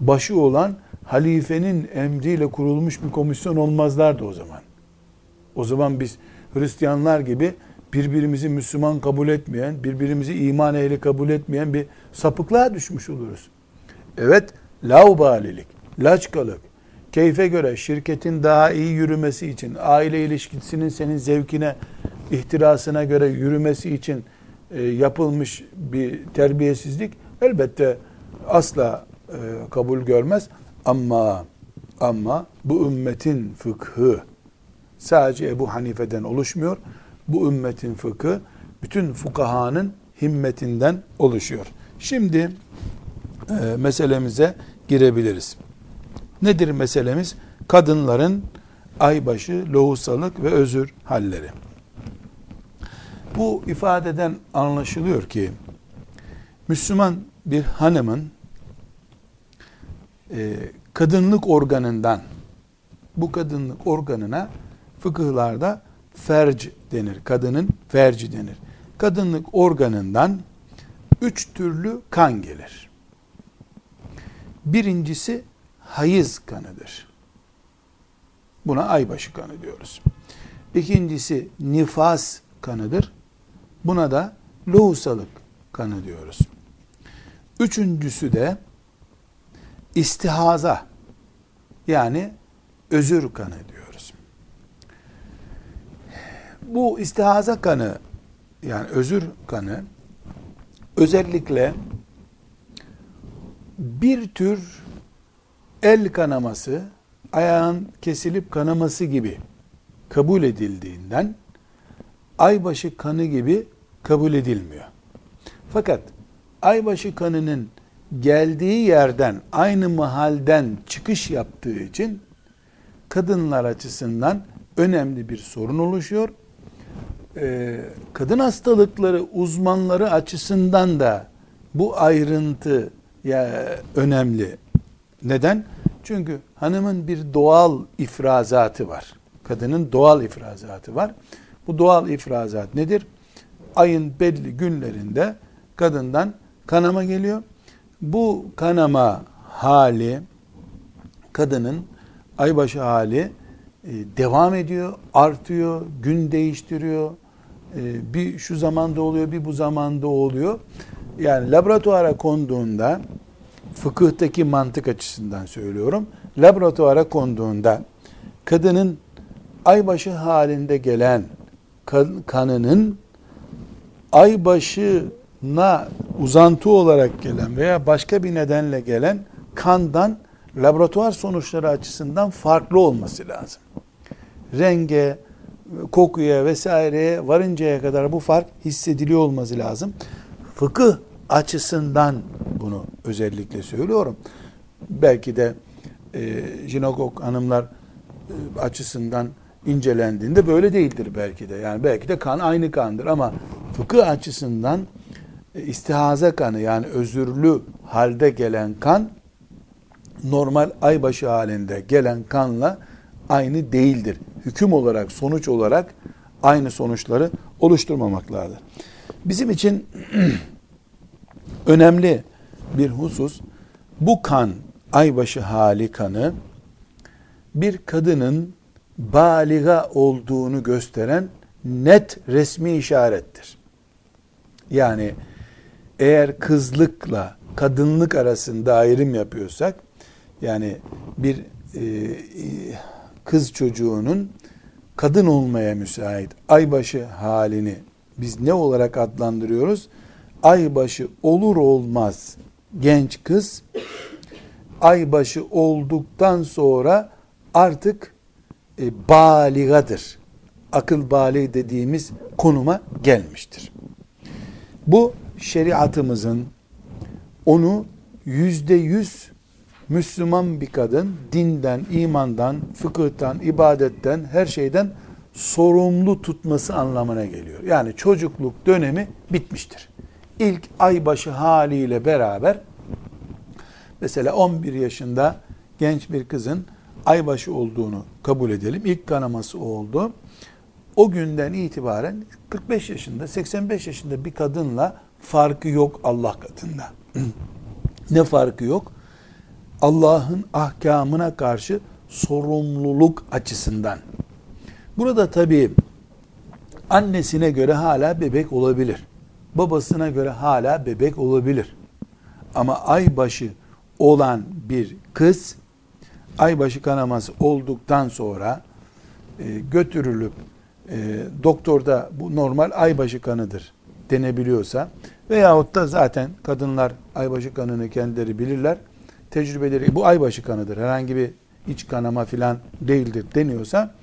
başı olan halifenin emriyle kurulmuş bir komisyon olmazlardı o zaman. O zaman biz Hristiyanlar gibi birbirimizi Müslüman kabul etmeyen, birbirimizi iman ehli kabul etmeyen bir sapıklığa düşmüş oluruz. Evet, laubalilik, laçkalık, keyfe göre şirketin daha iyi yürümesi için, aile ilişkisinin senin zevkine, ihtirasına göre yürümesi için e, yapılmış bir terbiyesizlik elbette asla e, kabul görmez. Ama ama bu ümmetin fıkhı sadece Ebu Hanife'den oluşmuyor. Bu ümmetin fıkhı bütün fukahanın himmetinden oluşuyor. Şimdi e, meselemize girebiliriz. Nedir meselemiz? Kadınların aybaşı, lohusalık ve özür halleri. Bu ifadeden anlaşılıyor ki Müslüman bir hanımın e, kadınlık organından bu kadınlık organına fıkıhlarda ferc denir. Kadının ferci denir. Kadınlık organından üç türlü kan gelir. Birincisi hayız kanıdır. Buna aybaşı kanı diyoruz. İkincisi nifas kanıdır. Buna da lohusalık kanı diyoruz. Üçüncüsü de istihaza yani özür kanı diyoruz. Bu istihaza kanı yani özür kanı özellikle bir tür el kanaması, ayağın kesilip kanaması gibi kabul edildiğinden aybaşı kanı gibi kabul edilmiyor. Fakat aybaşı kanının geldiği yerden, aynı mahalden çıkış yaptığı için kadınlar açısından önemli bir sorun oluşuyor. Ee, kadın hastalıkları uzmanları açısından da bu ayrıntı ya önemli. Neden? Çünkü hanımın bir doğal ifrazatı var. Kadının doğal ifrazatı var. Bu doğal ifrazat nedir? Ayın belli günlerinde kadından kanama geliyor. Bu kanama hali kadının aybaşı hali e, devam ediyor, artıyor, gün değiştiriyor. E, bir şu zamanda oluyor, bir bu zamanda oluyor. Yani laboratuvara konduğunda fıkıhtaki mantık açısından söylüyorum. Laboratuvara konduğunda kadının aybaşı halinde gelen kanının ay başına uzantı olarak gelen veya başka bir nedenle gelen kandan laboratuvar sonuçları açısından farklı olması lazım. Renge, kokuya vesaireye varıncaya kadar bu fark hissediliyor olması lazım. Fıkıh açısından bunu özellikle söylüyorum. Belki de e, jinekok hanımlar e, açısından incelendiğinde böyle değildir belki de. Yani belki de kan aynı kandır ama fıkıh açısından istihaze kanı yani özürlü halde gelen kan normal aybaşı halinde gelen kanla aynı değildir. Hüküm olarak, sonuç olarak aynı sonuçları oluşturmamaklardır. Bizim için önemli bir husus bu kan, aybaşı hali kanı bir kadının baliga olduğunu gösteren net resmi işarettir. Yani eğer kızlıkla kadınlık arasında ayrım yapıyorsak yani bir e, kız çocuğunun kadın olmaya müsait aybaşı halini biz ne olarak adlandırıyoruz? Aybaşı olur olmaz genç kız aybaşı olduktan sonra artık e, baligadır. Akıl bali dediğimiz konuma gelmiştir. Bu şeriatımızın onu yüzde yüz Müslüman bir kadın dinden, imandan, fıkıhtan, ibadetten, her şeyden sorumlu tutması anlamına geliyor. Yani çocukluk dönemi bitmiştir. İlk aybaşı haliyle beraber mesela 11 yaşında genç bir kızın aybaşı olduğunu kabul edelim. İlk kanaması oldu. O günden itibaren 45 yaşında, 85 yaşında bir kadınla farkı yok Allah katında. ne farkı yok? Allah'ın ahkamına karşı sorumluluk açısından. Burada tabii annesine göre hala bebek olabilir. Babasına göre hala bebek olabilir. Ama aybaşı olan bir kız aybaşı kanaması olduktan sonra e, götürülüp e, doktorda bu normal aybaşı kanıdır denebiliyorsa veyahut da zaten kadınlar aybaşı kanını kendileri bilirler. Tecrübeleri bu aybaşı kanıdır. Herhangi bir iç kanama filan değildir deniyorsa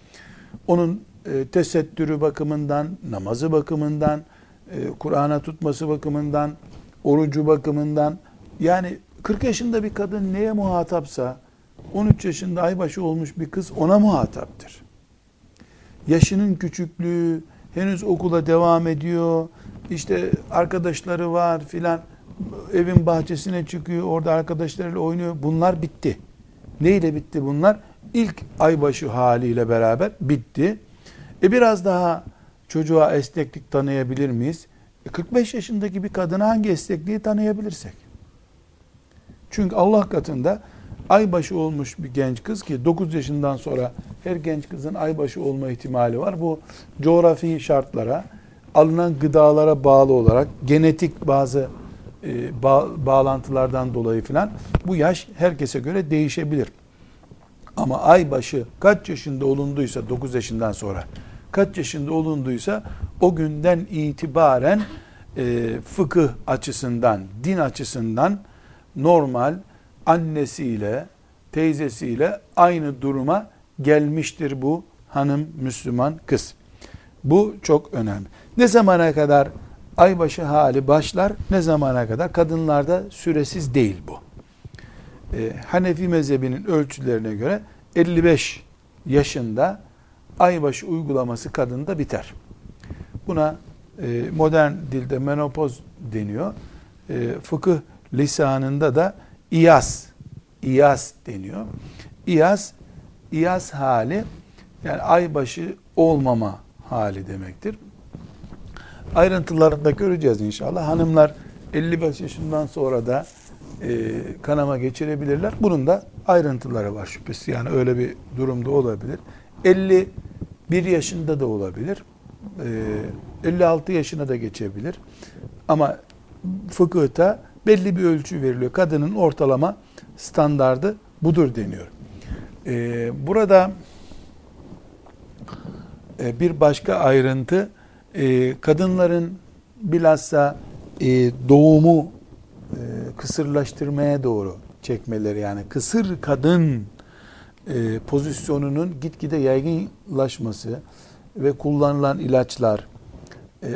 onun e, tesettürü bakımından, namazı bakımından, e, Kur'an'a tutması bakımından, orucu bakımından yani 40 yaşında bir kadın neye muhatapsa 13 yaşında aybaşı olmuş bir kız ona muhataptır. Yaşının küçüklüğü, henüz okula devam ediyor, işte arkadaşları var filan, evin bahçesine çıkıyor, orada arkadaşlarıyla oynuyor. Bunlar bitti. Neyle bitti bunlar? İlk aybaşı haliyle beraber bitti. E biraz daha çocuğa esneklik tanıyabilir miyiz? E 45 yaşındaki bir kadına hangi esnekliği tanıyabilirsek? Çünkü Allah katında aybaşı olmuş bir genç kız ki 9 yaşından sonra her genç kızın aybaşı olma ihtimali var. Bu coğrafi şartlara, alınan gıdalara bağlı olarak genetik bazı e, bağ, bağlantılardan dolayı filan bu yaş herkese göre değişebilir. Ama aybaşı kaç yaşında olunduysa 9 yaşından sonra kaç yaşında olunduysa o günden itibaren e, fıkıh açısından, din açısından normal annesiyle, teyzesiyle aynı duruma gelmiştir bu hanım Müslüman kız. Bu çok önemli. Ne zamana kadar aybaşı hali başlar, ne zamana kadar? Kadınlarda süresiz değil bu. Ee, Hanefi mezhebinin ölçülerine göre 55 yaşında aybaşı uygulaması kadında biter. Buna e, modern dilde menopoz deniyor. E, fıkıh lisanında da iyas, iyas deniyor. İyas, iyas hali yani aybaşı olmama hali demektir. Ayrıntılarında göreceğiz inşallah. Hanımlar 55 yaşından sonra da e, kanama geçirebilirler. Bunun da ayrıntıları var şüphesiz. Yani öyle bir durumda olabilir. 51 yaşında da olabilir. E, 56 yaşına da geçebilir. Ama fıkıhta belli bir ölçü veriliyor. Kadının ortalama standardı budur deniyor. Ee, burada e, bir başka ayrıntı e, kadınların bilhassa e, doğumu e, kısırlaştırmaya doğru çekmeleri yani kısır kadın e, pozisyonunun gitgide yaygınlaşması ve kullanılan ilaçlar,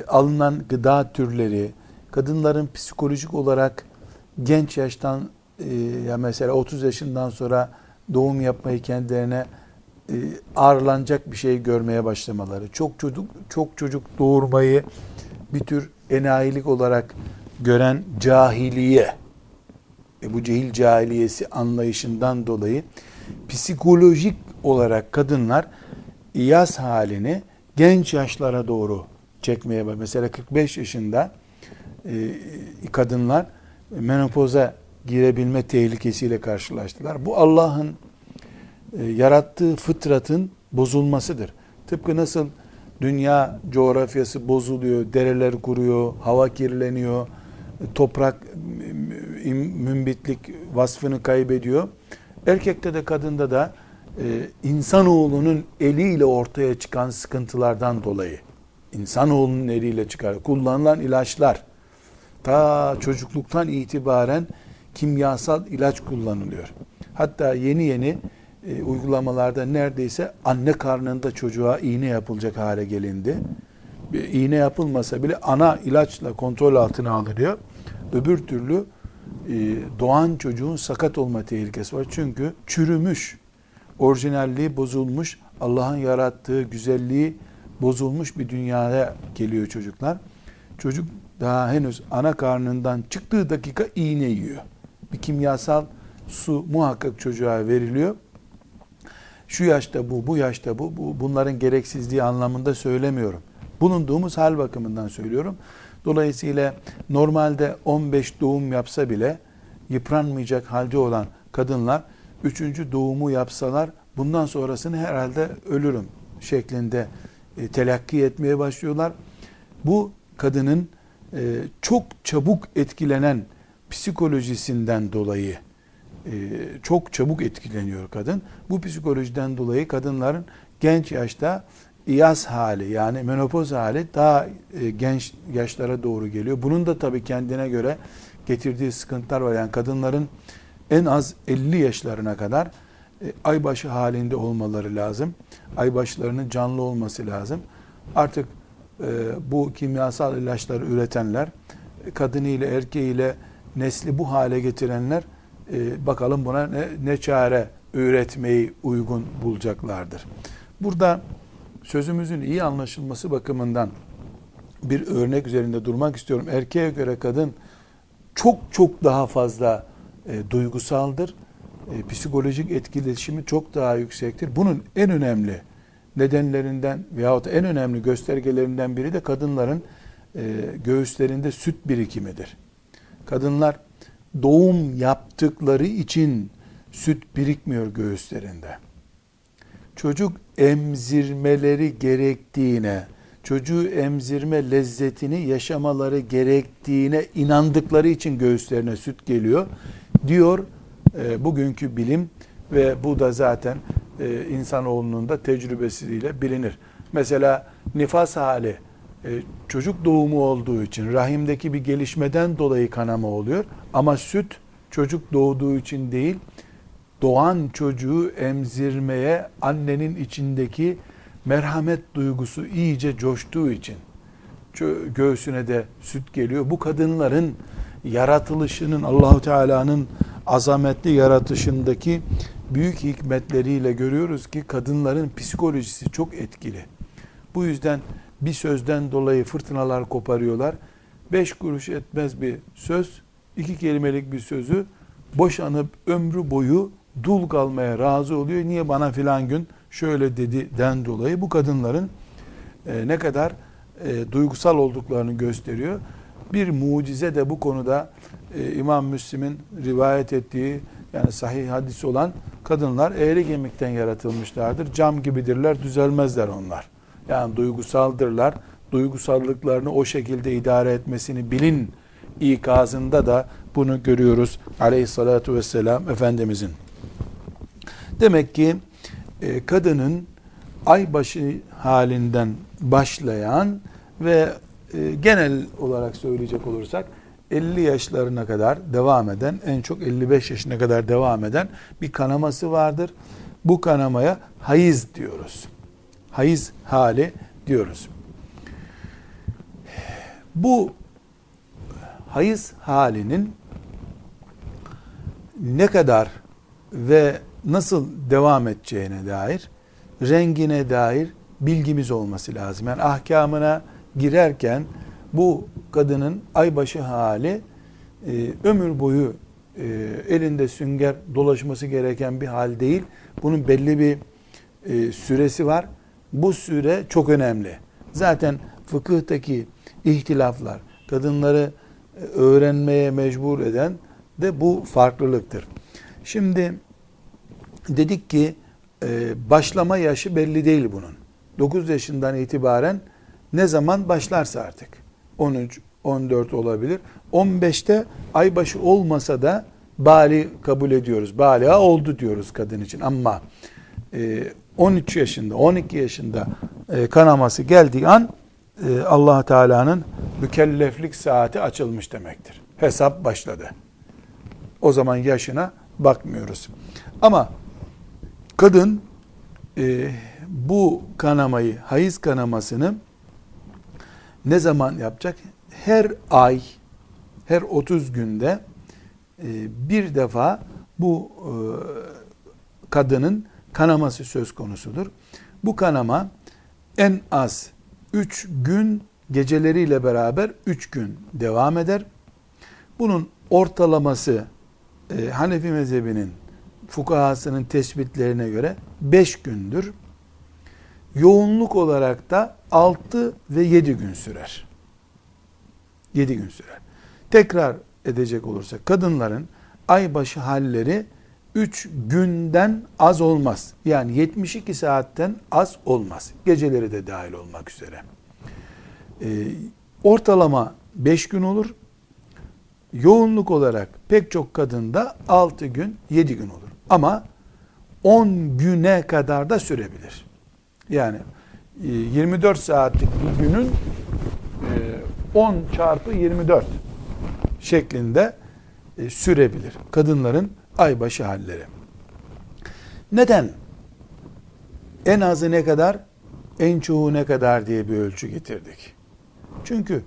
alınan gıda türleri, kadınların psikolojik olarak genç yaştan ya mesela 30 yaşından sonra doğum yapmayı kendilerine e, ağırlanacak bir şey görmeye başlamaları, çok çocuk çok çocuk doğurmayı bir tür enayilik olarak gören cahiliye, e, bu cehil cahiliyesi anlayışından dolayı psikolojik olarak kadınlar iyaz halini genç yaşlara doğru çekmeye başlıyor. Mesela 45 yaşında e, kadınlar menopoza girebilme tehlikesiyle karşılaştılar. Bu Allah'ın e, yarattığı fıtratın bozulmasıdır. Tıpkı nasıl dünya coğrafyası bozuluyor, dereler kuruyor, hava kirleniyor, toprak mümbitlik vasfını kaybediyor. Erkekte de kadında da e, insanoğlunun eliyle ortaya çıkan sıkıntılardan dolayı insanoğlunun eliyle çıkar. Kullanılan ilaçlar ta çocukluktan itibaren kimyasal ilaç kullanılıyor. Hatta yeni yeni e, uygulamalarda neredeyse anne karnında çocuğa iğne yapılacak hale gelindi. Bir iğne yapılmasa bile ana ilaçla kontrol altına alınıyor. Öbür türlü e, doğan çocuğun sakat olma tehlikesi var. Çünkü çürümüş, orijinalliği bozulmuş, Allah'ın yarattığı güzelliği bozulmuş bir dünyaya geliyor çocuklar. Çocuk daha henüz ana karnından çıktığı dakika iğne yiyor. Bir kimyasal su muhakkak çocuğa veriliyor. Şu yaşta bu, bu yaşta bu, bu bunların gereksizliği anlamında söylemiyorum. Bulunduğumuz hal bakımından söylüyorum. Dolayısıyla normalde 15 doğum yapsa bile yıpranmayacak halde olan kadınlar üçüncü doğumu yapsalar bundan sonrasını herhalde ölürüm şeklinde e, telakki etmeye başlıyorlar. Bu kadının e, çok çabuk etkilenen psikolojisinden dolayı e, çok çabuk etkileniyor kadın. Bu psikolojiden dolayı kadınların genç yaşta iyaz hali yani menopoz hali daha e, genç yaşlara doğru geliyor. Bunun da tabii kendine göre getirdiği sıkıntılar var. Yani kadınların en az 50 yaşlarına kadar e, aybaşı halinde olmaları lazım. Aybaşlarının canlı olması lazım. Artık bu kimyasal ilaçları üretenler, kadınıyla erkeğiyle nesli bu hale getirenler bakalım buna ne, ne çare üretmeyi uygun bulacaklardır. Burada sözümüzün iyi anlaşılması bakımından bir örnek üzerinde durmak istiyorum. Erkeğe göre kadın çok çok daha fazla e, duygusaldır. E, psikolojik etkileşimi çok daha yüksektir. Bunun en önemli nedenlerinden veyahut en önemli göstergelerinden biri de kadınların e, göğüslerinde süt birikimidir. Kadınlar doğum yaptıkları için süt birikmiyor göğüslerinde çocuk emzirmeleri gerektiğine, çocuğu emzirme lezzetini yaşamaları gerektiğine inandıkları için göğüslerine süt geliyor diyor e, bugünkü bilim ve bu da zaten e, insanoğlunun da tecrübesiyle bilinir. Mesela nifas hali e, çocuk doğumu olduğu için rahimdeki bir gelişmeden dolayı kanama oluyor ama süt çocuk doğduğu için değil doğan çocuğu emzirmeye annenin içindeki merhamet duygusu iyice coştuğu için göğsüne de süt geliyor. Bu kadınların yaratılışının Allahu Teala'nın azametli yaratışındaki büyük hikmetleriyle görüyoruz ki kadınların psikolojisi çok etkili. Bu yüzden bir sözden dolayı fırtınalar koparıyorlar. Beş kuruş etmez bir söz, iki kelimelik bir sözü boşanıp ömrü boyu dul kalmaya razı oluyor. Niye bana filan gün şöyle dedi den dolayı bu kadınların e, ne kadar e, duygusal olduklarını gösteriyor. Bir mucize de bu konuda e, İmam Müslim'in rivayet ettiği yani sahih hadis olan kadınlar eğri kemikten yaratılmışlardır. Cam gibidirler, düzelmezler onlar. Yani duygusaldırlar. Duygusallıklarını o şekilde idare etmesini bilin ikazında da bunu görüyoruz. Aleyhissalatu vesselam Efendimizin. Demek ki e, kadının aybaşı halinden başlayan ve e, genel olarak söyleyecek olursak 50 yaşlarına kadar devam eden, en çok 55 yaşına kadar devam eden bir kanaması vardır. Bu kanamaya hayız diyoruz. Hayız hali diyoruz. Bu hayız halinin ne kadar ve nasıl devam edeceğine dair, rengine dair bilgimiz olması lazım. Yani ahkamına girerken bu kadının aybaşı hali e, ömür boyu e, elinde sünger dolaşması gereken bir hal değil. Bunun belli bir e, süresi var. Bu süre çok önemli. Zaten fıkıhtaki ihtilaflar, kadınları e, öğrenmeye mecbur eden de bu farklılıktır. Şimdi dedik ki e, başlama yaşı belli değil bunun. 9 yaşından itibaren ne zaman başlarsa artık. 13, 14 olabilir. 15'te aybaşı olmasa da bali kabul ediyoruz. Baliha oldu diyoruz kadın için. Ama 13 e, yaşında, 12 yaşında e, kanaması geldiği an e, allah Teala'nın mükelleflik saati açılmış demektir. Hesap başladı. O zaman yaşına bakmıyoruz. Ama kadın bu kanamayı, hayız kanamasını ne zaman yapacak? Her ay, her 30 günde e, bir defa bu e, kadının kanaması söz konusudur. Bu kanama en az 3 gün geceleriyle beraber 3 gün devam eder. Bunun ortalaması e, Hanefi mezhebinin fukahasının tespitlerine göre 5 gündür. Yoğunluk olarak da 6 ve 7 gün sürer. 7 gün sürer. Tekrar edecek olursak kadınların aybaşı halleri 3 günden az olmaz. Yani 72 saatten az olmaz. Geceleri de dahil olmak üzere. Ee, ortalama 5 gün olur. Yoğunluk olarak pek çok kadında 6 gün, 7 gün olur. Ama 10 güne kadar da sürebilir. Yani 24 e, saatlik bir günün 10 e, çarpı 24 şeklinde e, sürebilir. Kadınların aybaşı halleri. Neden? En azı ne kadar, en çoğu ne kadar diye bir ölçü getirdik. Çünkü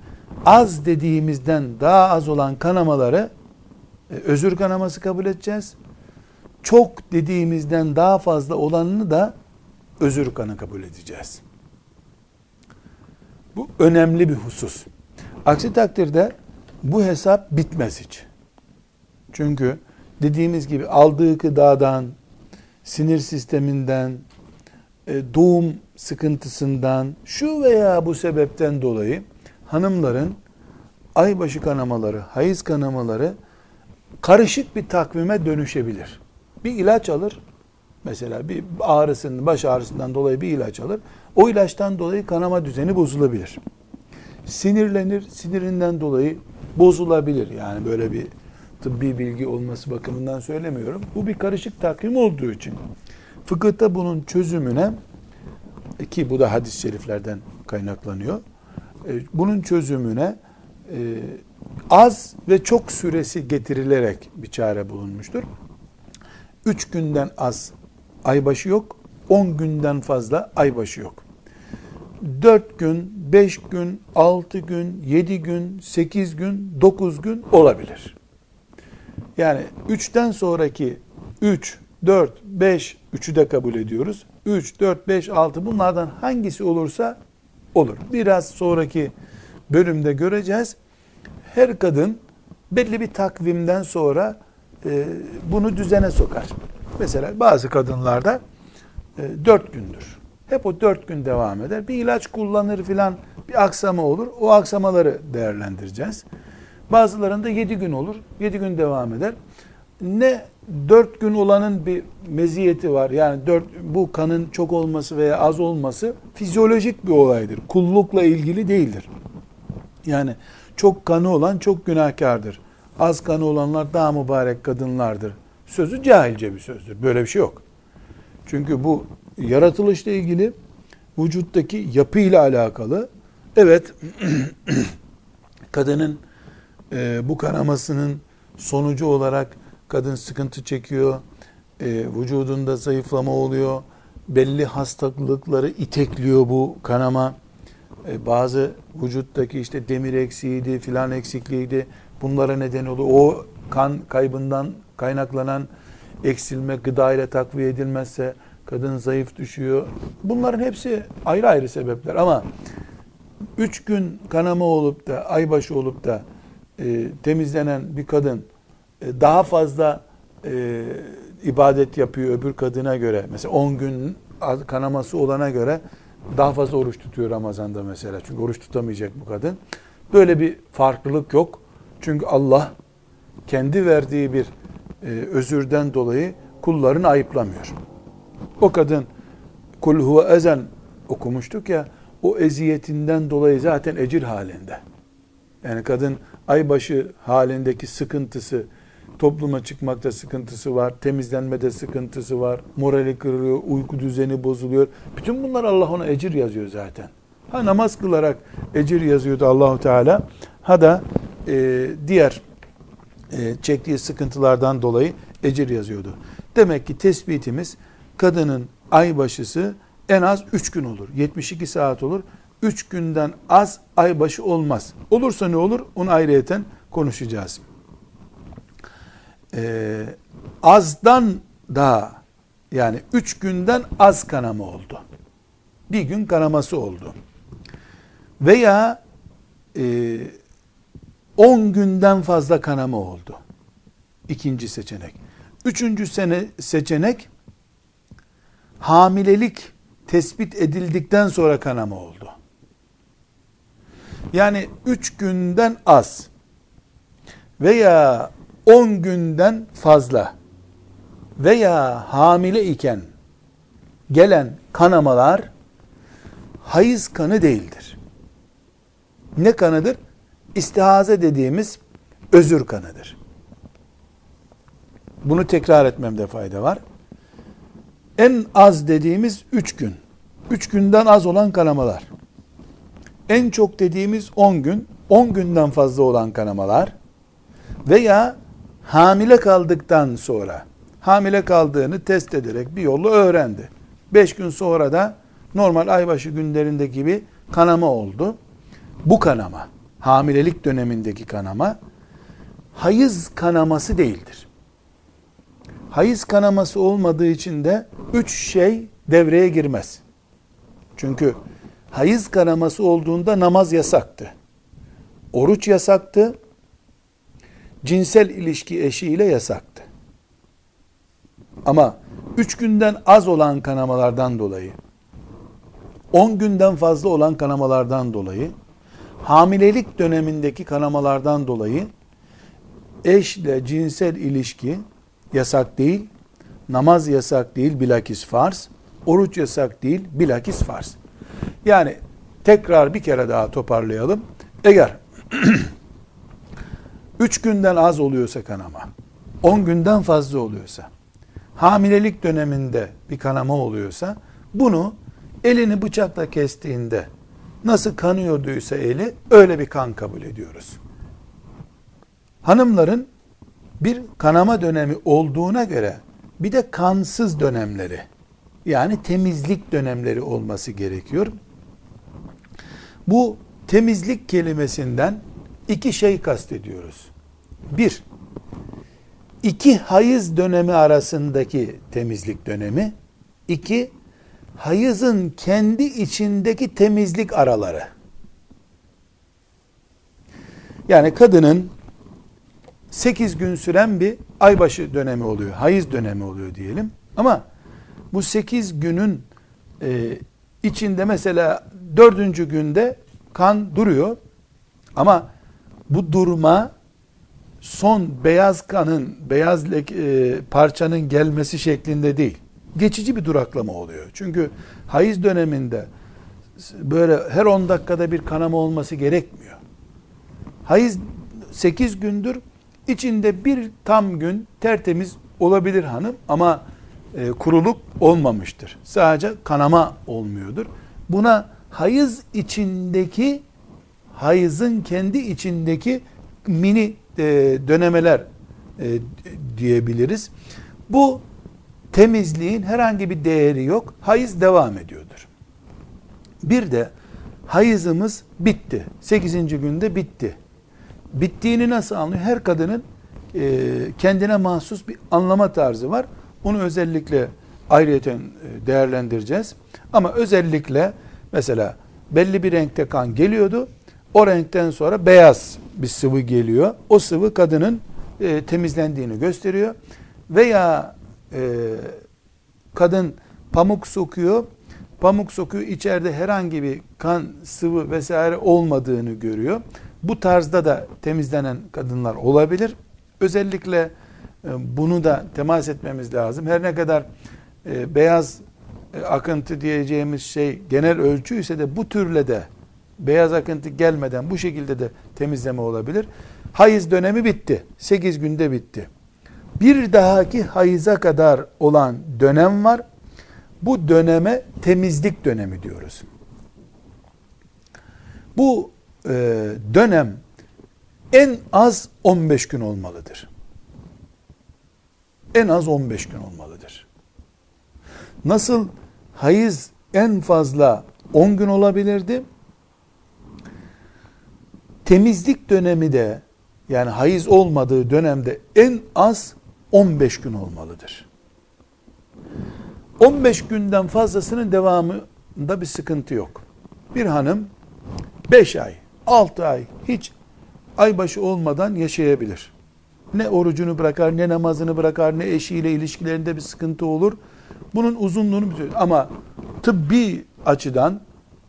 az dediğimizden daha az olan kanamaları özür kanaması kabul edeceğiz. Çok dediğimizden daha fazla olanını da özür kanı kabul edeceğiz. Bu önemli bir husus. Aksi takdirde bu hesap bitmez hiç. Çünkü dediğimiz gibi aldığı gıdadan, sinir sisteminden, e, doğum sıkıntısından, şu veya bu sebepten dolayı hanımların aybaşı kanamaları, hayız kanamaları karışık bir takvime dönüşebilir. Bir ilaç alır, Mesela bir ağrısının, baş ağrısından dolayı bir ilaç alır. O ilaçtan dolayı kanama düzeni bozulabilir. Sinirlenir, sinirinden dolayı bozulabilir. Yani böyle bir tıbbi bilgi olması bakımından söylemiyorum. Bu bir karışık takvim olduğu için. Fıkıhta bunun çözümüne ki bu da hadis-i şeriflerden kaynaklanıyor. E, bunun çözümüne e, az ve çok süresi getirilerek bir çare bulunmuştur. Üç günden az aybaşı yok. 10 günden fazla aybaşı yok. 4 gün, 5 gün, 6 gün, 7 gün, 8 gün, 9 gün olabilir. Yani 3'ten sonraki 3, 4, 5, 3'ü de kabul ediyoruz. 3, 4, 5, 6 bunlardan hangisi olursa olur. Biraz sonraki bölümde göreceğiz. Her kadın belli bir takvimden sonra e, bunu düzene sokar. Mesela bazı kadınlarda e, dört gündür. Hep o dört gün devam eder. Bir ilaç kullanır filan bir aksama olur. O aksamaları değerlendireceğiz. Bazılarında yedi gün olur. Yedi gün devam eder. Ne dört gün olanın bir meziyeti var. Yani dört, bu kanın çok olması veya az olması fizyolojik bir olaydır. Kullukla ilgili değildir. Yani çok kanı olan çok günahkardır. Az kanı olanlar daha mübarek kadınlardır sözü cahilce bir sözdür. Böyle bir şey yok. Çünkü bu yaratılışla ilgili vücuttaki yapıyla alakalı Evet, kadının e, bu kanamasının sonucu olarak kadın sıkıntı çekiyor, e, vücudunda zayıflama oluyor, belli hastalıkları itekliyor bu kanama. E, bazı vücuttaki işte demir eksiğiydi, filan eksikliğiydi. Bunlara neden oluyor. O kan kaybından kaynaklanan eksilme gıda ile takviye edilmezse kadın zayıf düşüyor. Bunların hepsi ayrı ayrı sebepler ama üç gün kanama olup da aybaşı olup da e, temizlenen bir kadın e, daha fazla e, ibadet yapıyor öbür kadına göre. Mesela 10 gün kanaması olana göre daha fazla oruç tutuyor Ramazan'da mesela. Çünkü oruç tutamayacak bu kadın. Böyle bir farklılık yok. Çünkü Allah kendi verdiği bir e, özürden dolayı kullarını ayıplamıyor. O kadın kul huve ezen okumuştuk ya o eziyetinden dolayı zaten ecir halinde. Yani kadın aybaşı halindeki sıkıntısı, topluma çıkmakta sıkıntısı var, temizlenmede sıkıntısı var, morali kırılıyor, uyku düzeni bozuluyor. Bütün bunlar Allah ona ecir yazıyor zaten. Ha namaz kılarak ecir yazıyordu Allahu Teala. Ha da e, diğer e, çektiği sıkıntılardan dolayı ecir yazıyordu. Demek ki tespitimiz kadının aybaşısı en az 3 gün olur. 72 saat olur. 3 günden az aybaşı olmaz. Olursa ne olur? Onu ayrıyeten konuşacağız. Ee, azdan da yani 3 günden az kanama oldu. Bir gün kanaması oldu. Veya e, 10 günden fazla kanama oldu. İkinci seçenek. Üçüncü sene seçenek hamilelik tespit edildikten sonra kanama oldu. Yani üç günden az veya on günden fazla veya hamile iken gelen kanamalar hayız kanı değildir. Ne kanıdır? İstihaze dediğimiz özür kanıdır. Bunu tekrar etmemde fayda var. En az dediğimiz üç gün. Üç günden az olan kanamalar. En çok dediğimiz on gün. On günden fazla olan kanamalar. Veya hamile kaldıktan sonra hamile kaldığını test ederek bir yolu öğrendi. Beş gün sonra da normal aybaşı günlerinde gibi kanama oldu. Bu kanama, hamilelik dönemindeki kanama, hayız kanaması değildir hayız kanaması olmadığı için de üç şey devreye girmez. Çünkü hayız kanaması olduğunda namaz yasaktı. Oruç yasaktı. Cinsel ilişki eşiyle yasaktı. Ama üç günden az olan kanamalardan dolayı, on günden fazla olan kanamalardan dolayı, hamilelik dönemindeki kanamalardan dolayı eşle cinsel ilişki yasak değil, namaz yasak değil, bilakis farz, oruç yasak değil, bilakis farz. Yani tekrar bir kere daha toparlayalım. Eğer üç günden az oluyorsa kanama, on günden fazla oluyorsa, hamilelik döneminde bir kanama oluyorsa, bunu elini bıçakla kestiğinde nasıl kanıyorduysa eli öyle bir kan kabul ediyoruz. Hanımların bir kanama dönemi olduğuna göre bir de kansız dönemleri yani temizlik dönemleri olması gerekiyor. Bu temizlik kelimesinden iki şey kastediyoruz. Bir, iki hayız dönemi arasındaki temizlik dönemi. iki hayızın kendi içindeki temizlik araları. Yani kadının 8 gün süren bir aybaşı dönemi oluyor. Hayız dönemi oluyor diyelim. Ama bu 8 günün e, içinde mesela dördüncü günde kan duruyor. Ama bu durma son beyaz kanın, beyaz e, parçanın gelmesi şeklinde değil. Geçici bir duraklama oluyor. Çünkü hayız döneminde böyle her 10 dakikada bir kanama olması gerekmiyor. Hayız 8 gündür İçinde bir tam gün tertemiz olabilir hanım ama e, kuruluk olmamıştır. Sadece kanama olmuyordur. Buna hayız içindeki hayızın kendi içindeki mini e, dönemeler e, diyebiliriz. Bu temizliğin herhangi bir değeri yok. Hayız devam ediyordur. Bir de hayızımız bitti. 8. günde bitti. Bittiğini nasıl anlıyor? Her kadının e, kendine mahsus bir anlama tarzı var. Onu özellikle ayrıyeten e, değerlendireceğiz. Ama özellikle mesela belli bir renkte kan geliyordu. O renkten sonra beyaz bir sıvı geliyor. O sıvı kadının e, temizlendiğini gösteriyor. Veya e, kadın pamuk sokuyor. Pamuk sokuyor içeride herhangi bir kan, sıvı vesaire olmadığını görüyor. Bu tarzda da temizlenen kadınlar olabilir. Özellikle e, bunu da temas etmemiz lazım. Her ne kadar e, beyaz akıntı diyeceğimiz şey genel ölçü ise de bu türle de beyaz akıntı gelmeden bu şekilde de temizleme olabilir. Hayız dönemi bitti. 8 günde bitti. Bir dahaki hayıza kadar olan dönem var. Bu döneme temizlik dönemi diyoruz. Bu e, dönem en az 15 gün olmalıdır. En az 15 gün olmalıdır. Nasıl hayız en fazla 10 gün olabilirdi? Temizlik dönemi de yani hayız olmadığı dönemde en az 15 gün olmalıdır. 15 günden fazlasının devamında bir sıkıntı yok. Bir hanım 5 ay, 6 ay hiç aybaşı olmadan yaşayabilir. Ne orucunu bırakar, ne namazını bırakar, ne eşiyle ilişkilerinde bir sıkıntı olur. Bunun uzunluğunu bir Ama tıbbi açıdan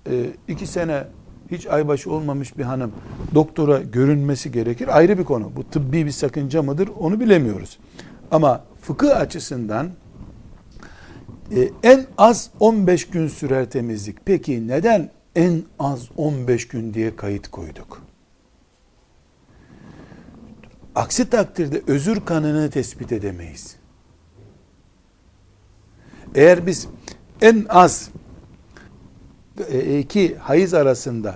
e, iki sene hiç aybaşı olmamış bir hanım doktora görünmesi gerekir. Ayrı bir konu. Bu tıbbi bir sakınca mıdır onu bilemiyoruz. Ama fıkıh açısından e, en az 15 gün sürer temizlik. Peki neden en az 15 gün diye kayıt koyduk? Aksi takdirde özür kanını tespit edemeyiz. Eğer biz en az e, iki hayız arasında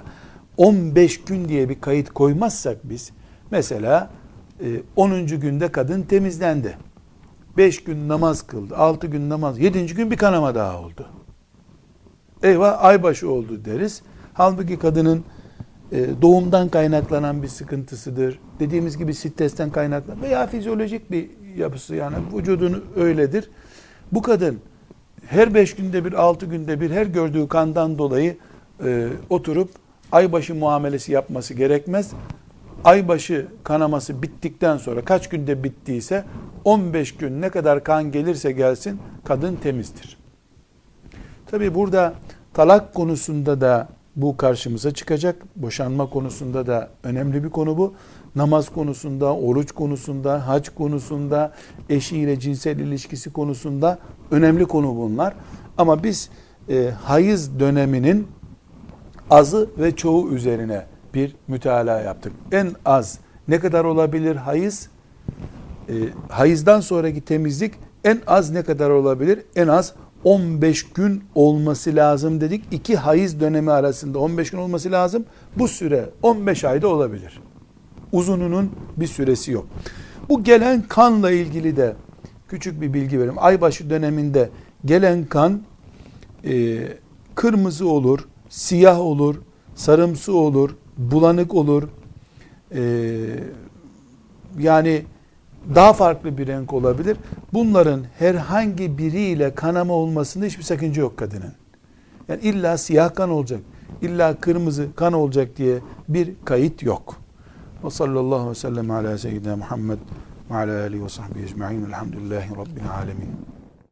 15 gün diye bir kayıt koymazsak biz mesela 10. E, günde kadın temizlendi. 5 gün namaz kıldı, 6 gün namaz, 7. gün bir kanama daha oldu. Eyvah aybaşı oldu deriz. Halbuki kadının e, doğumdan kaynaklanan bir sıkıntısıdır. Dediğimiz gibi stresten kaynaklanan veya fizyolojik bir yapısı yani vücudun öyledir. Bu kadın her beş günde bir, altı günde bir her gördüğü kandan dolayı e, oturup aybaşı muamelesi yapması gerekmez. Aybaşı kanaması bittikten sonra kaç günde bittiyse 15 gün ne kadar kan gelirse gelsin kadın temizdir. Tabi burada talak konusunda da bu karşımıza çıkacak. Boşanma konusunda da önemli bir konu bu. Namaz konusunda, oruç konusunda, hac konusunda, eşiyle cinsel ilişkisi konusunda önemli konu bunlar. Ama biz e, hayız döneminin azı ve çoğu üzerine bir mütalaa yaptık. En az ne kadar olabilir hayız? E, hayızdan sonraki temizlik en az ne kadar olabilir? En az 15 gün olması lazım dedik. İki hayız dönemi arasında 15 gün olması lazım. Bu süre 15 ayda olabilir. Uzununun bir süresi yok. Bu gelen kanla ilgili de küçük bir bilgi vereyim. Aybaşı döneminde gelen kan e, kırmızı olur, siyah olur, sarımsı olur, bulanık olur. E, yani daha farklı bir renk olabilir. Bunların herhangi biriyle kanama olmasında hiçbir sakınca yok kadının. Yani illa siyah kan olacak, illa kırmızı kan olacak diye bir kayıt yok. Ve sallallahu aleyhi ve sellem ala seyyidina Muhammed ve ala alihi ve sahbihi ecma'in. Elhamdülillahi Rabbil alemin.